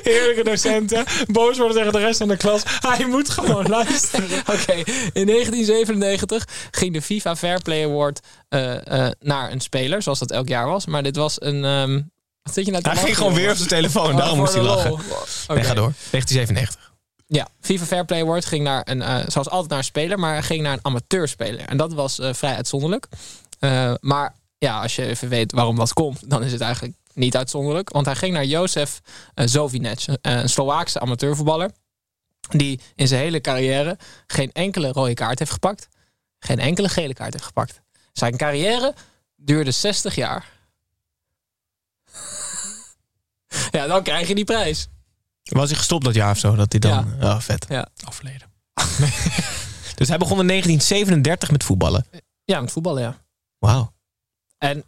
Heerlijke docenten. Boos worden tegen de rest van de klas. Hij moet gewoon *laughs* luisteren. Oké, in 1997 ging de FIFA Fair Play Award eh, eh, naar een speler, zoals dat elk jaar was. Maar dit was een. ehm, wat zit je nou te Hij ging gewoon weer op zijn telefoon, Oh, daarom voor moest hij lachen. Nee, Oké. ga door. 1997. Ja, FIFA Fair Play Award ging naar een, eh, zoals altijd naar een speler, maar ging naar een amateurspeler. En dat was eh, vrij uitzonderlijk. Eh, maar ja, als je even weet waarom dat komt, dan is het eigenlijk niet uitzonderlijk. Want hij ging naar Jozef Zovinec, een- een Slovaakse amateurvoetballer. Die in zijn hele carrière geen enkele rode kaart heeft gepakt. Geen enkele gele kaart heeft gepakt. Zijn carrière duurde 60 jaar. *laughs* ja, dan krijg je die prijs. Was hij gestopt dat jaar of zo? Dat hij dan... Ja. Oh, vet. Ja. Afleden. *laughs* Dus hij begon in 1937 met voetballen. Ja, met voetballen, ja. Wauw. En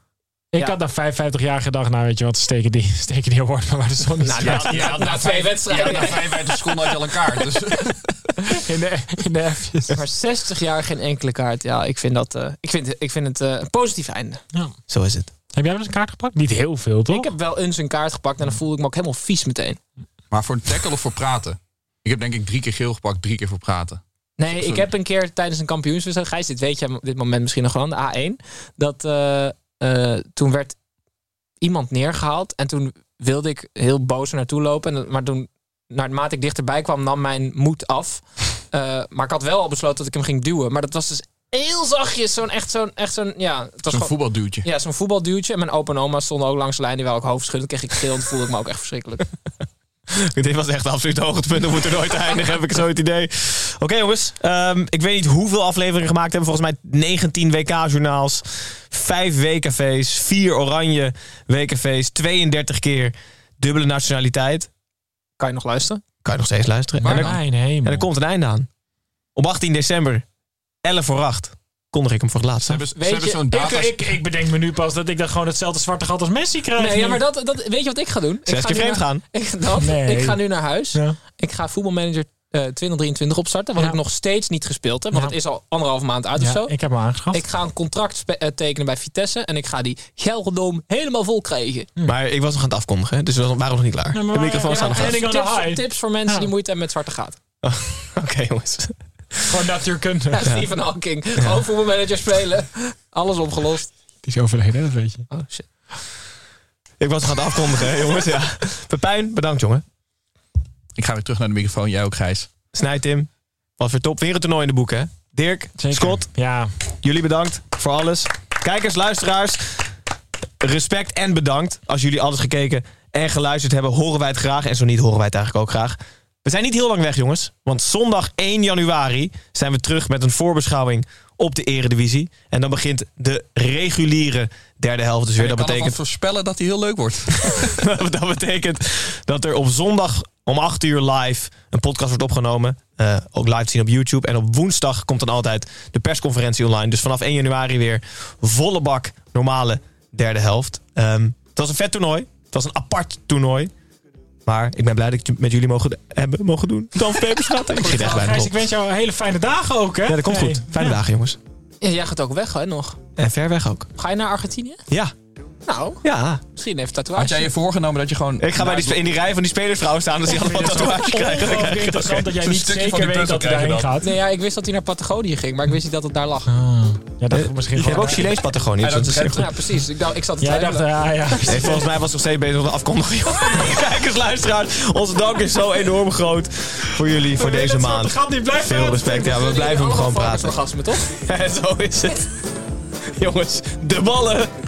Ik Ja. had na 55 jaar gedacht, nou weet je wat, steken die, *laughs* steken die award maar waar de zon is. *laughs* Nou, ja, ja, na twee wedstrijden. Ja, na 55 seconden had je al een kaart. Dus. in de, in de F'jes. Maar 60 jaar geen enkele kaart. Ja, ik vind, dat, eh, ik vind, ik vind het eh, een positief einde. Zo is het. Heb jij wel eens een kaart gepakt? Niet heel veel, toch? Ik heb wel eens een kaart gepakt en dan voelde ik me ook helemaal vies meteen. Maar voor een tackle of voor praten? Ik heb denk ik drie keer geel gepakt, drie keer voor praten. Nee, Sorry. ik heb een keer tijdens een kampioenswedstrijd, Gijs, dit weet je op dit moment misschien nog wel, de A1, dat eh, eh, toen werd iemand neergehaald en toen wilde ik heel boos naartoe lopen. En, maar toen, naarmate ik dichterbij kwam, nam mijn moed af. *laughs* Eh, maar ik had wel al besloten dat ik hem ging duwen. Maar dat was dus heel zachtjes, zo'n echt zo'n, echt zo'n, ja, het was Zo'n gewoon, voetbalduwtje. ja, zo'n voetbalduwtje. En mijn opa en oma stonden ook langs de lijn, die wel ook hoofdschudden. Kreeg ik geel en voelde ik me ook echt verschrikkelijk. *laughs* *laughs* Dit was echt absoluut hoogtepunt. We moeten nooit eindigen, heb ik zo het idee. Oké jongens, ehm, ik weet niet hoeveel afleveringen gemaakt hebben. Volgens mij 19 WK-journaals, 5 WKV's, 4 oranje WKV's, 32 keer dubbele nationaliteit. Kan je nog luisteren? Kan je nog steeds luisteren. En, er, en er komt een einde aan. Op 18 december, 11 voor 8, kondig ik hem voor het laatst. Ze aan. hebben, ze Weet hebben je, zo'n Ik, data... ik, ik bedenk me nu pas dat ik dan gewoon hetzelfde zwarte gat als Messi krijg. Nee, ja, maar dat, dat, weet je wat ik ga doen? Zes ik ga keer nu vreemd gaan. *laughs* Ik, dat, Nee. ik ga nu naar huis. Ja. Ik ga voetbalmanager eh 2023 opstarten. Wat Ja. ik nog steeds niet gespeeld heb. Want Ja. het is al anderhalve maand uit of zo. ik heb hem aangeschaft. Ik ga een contract eh, tekenen bij Vitesse. En ik ga die Gelredome helemaal vol krijgen. Maar ik was nog aan het afkondigen, hè, dus we waren nog niet klaar. Ja, maar- de microfoon ja, staat nog aan. the Tips, tips voor mensen Ja. die moeite hebben met zwarte gaat. *laughs* Oké jongens. Gewoon natuurkunde. Ja, Stephen Hawking. Gewoon voetbalmanager spelen. Alles opgelost. Die is overleden, dat weet je. Oh shit. Ik was nog aan het afkondigen, hè, jongens. Ja. Pepijn, bedankt jongen. Ik ga weer terug naar de microfoon. Jij ook, Gijs. Snij Tim. Wat voor top. Weer een toernooi in de boeken, hè? Dirk, Zeker. Scott, Ja, jullie bedankt voor alles. Kijkers, luisteraars, respect en bedankt. Als jullie alles gekeken en geluisterd hebben, horen wij het graag. En zo niet, horen wij het eigenlijk ook graag. We zijn niet heel lang weg, jongens. Want zondag 1 januari zijn we terug met een voorbeschouwing op de Eredivisie. En dan begint de reguliere derde helft dus weer. Dat betekent voorspellen dat hij heel leuk wordt. *laughs* dat betekent dat er op zondag om 8 uur live een podcast wordt opgenomen. Eh, ook live te zien op YouTube. En op woensdag komt dan altijd de persconferentie online. Dus vanaf 1 januari weer volle bak normale derde helft. Ehm, het was een vet toernooi. Het was een apart toernooi. Maar ik ben blij dat ik het met jullie mogen hebben mogen doen. Dan *laughs* Peperstraat. Ik zit echt Gijs, op. ik wens jou hele fijne dagen ook, hè? Ja, dat komt Hey. goed. Fijne Ja. dagen, jongens. Ja, jij gaat ook weg, hè, nog. En ver weg ook. Ga je naar Argentinië? Ja, Nou, ja. misschien even tatoeage. Had jij je voorgenomen dat je gewoon... Ik ga bij die, in die rij van die spelersvrouwen staan. Dat ze allemaal tatoeages krijgen. Het interessant dat jij niet zeker die weet dat hij daarheen gaat. Nee, ja, ik wist dat hij naar Patagonië ging, maar ik wist niet dat het daar lag. Ja, dat misschien Je hebt ook Chilees Patagonië. Ja, dat dus Ja, precies. Ik, dacht, ik zat te Jij dacht, twijfelen. ja, ja. Volgens mij was ik nog steeds bezig met de afkondiging. *laughs* Kijkers, luisteraars, onze dank is zo enorm groot voor jullie voor deze maand. Het gaat niet blijven. Veel respect. Ja, we blijven hem gewoon praten. orgasme, toch? *laughs* Zo is het. Jongens, de ballen.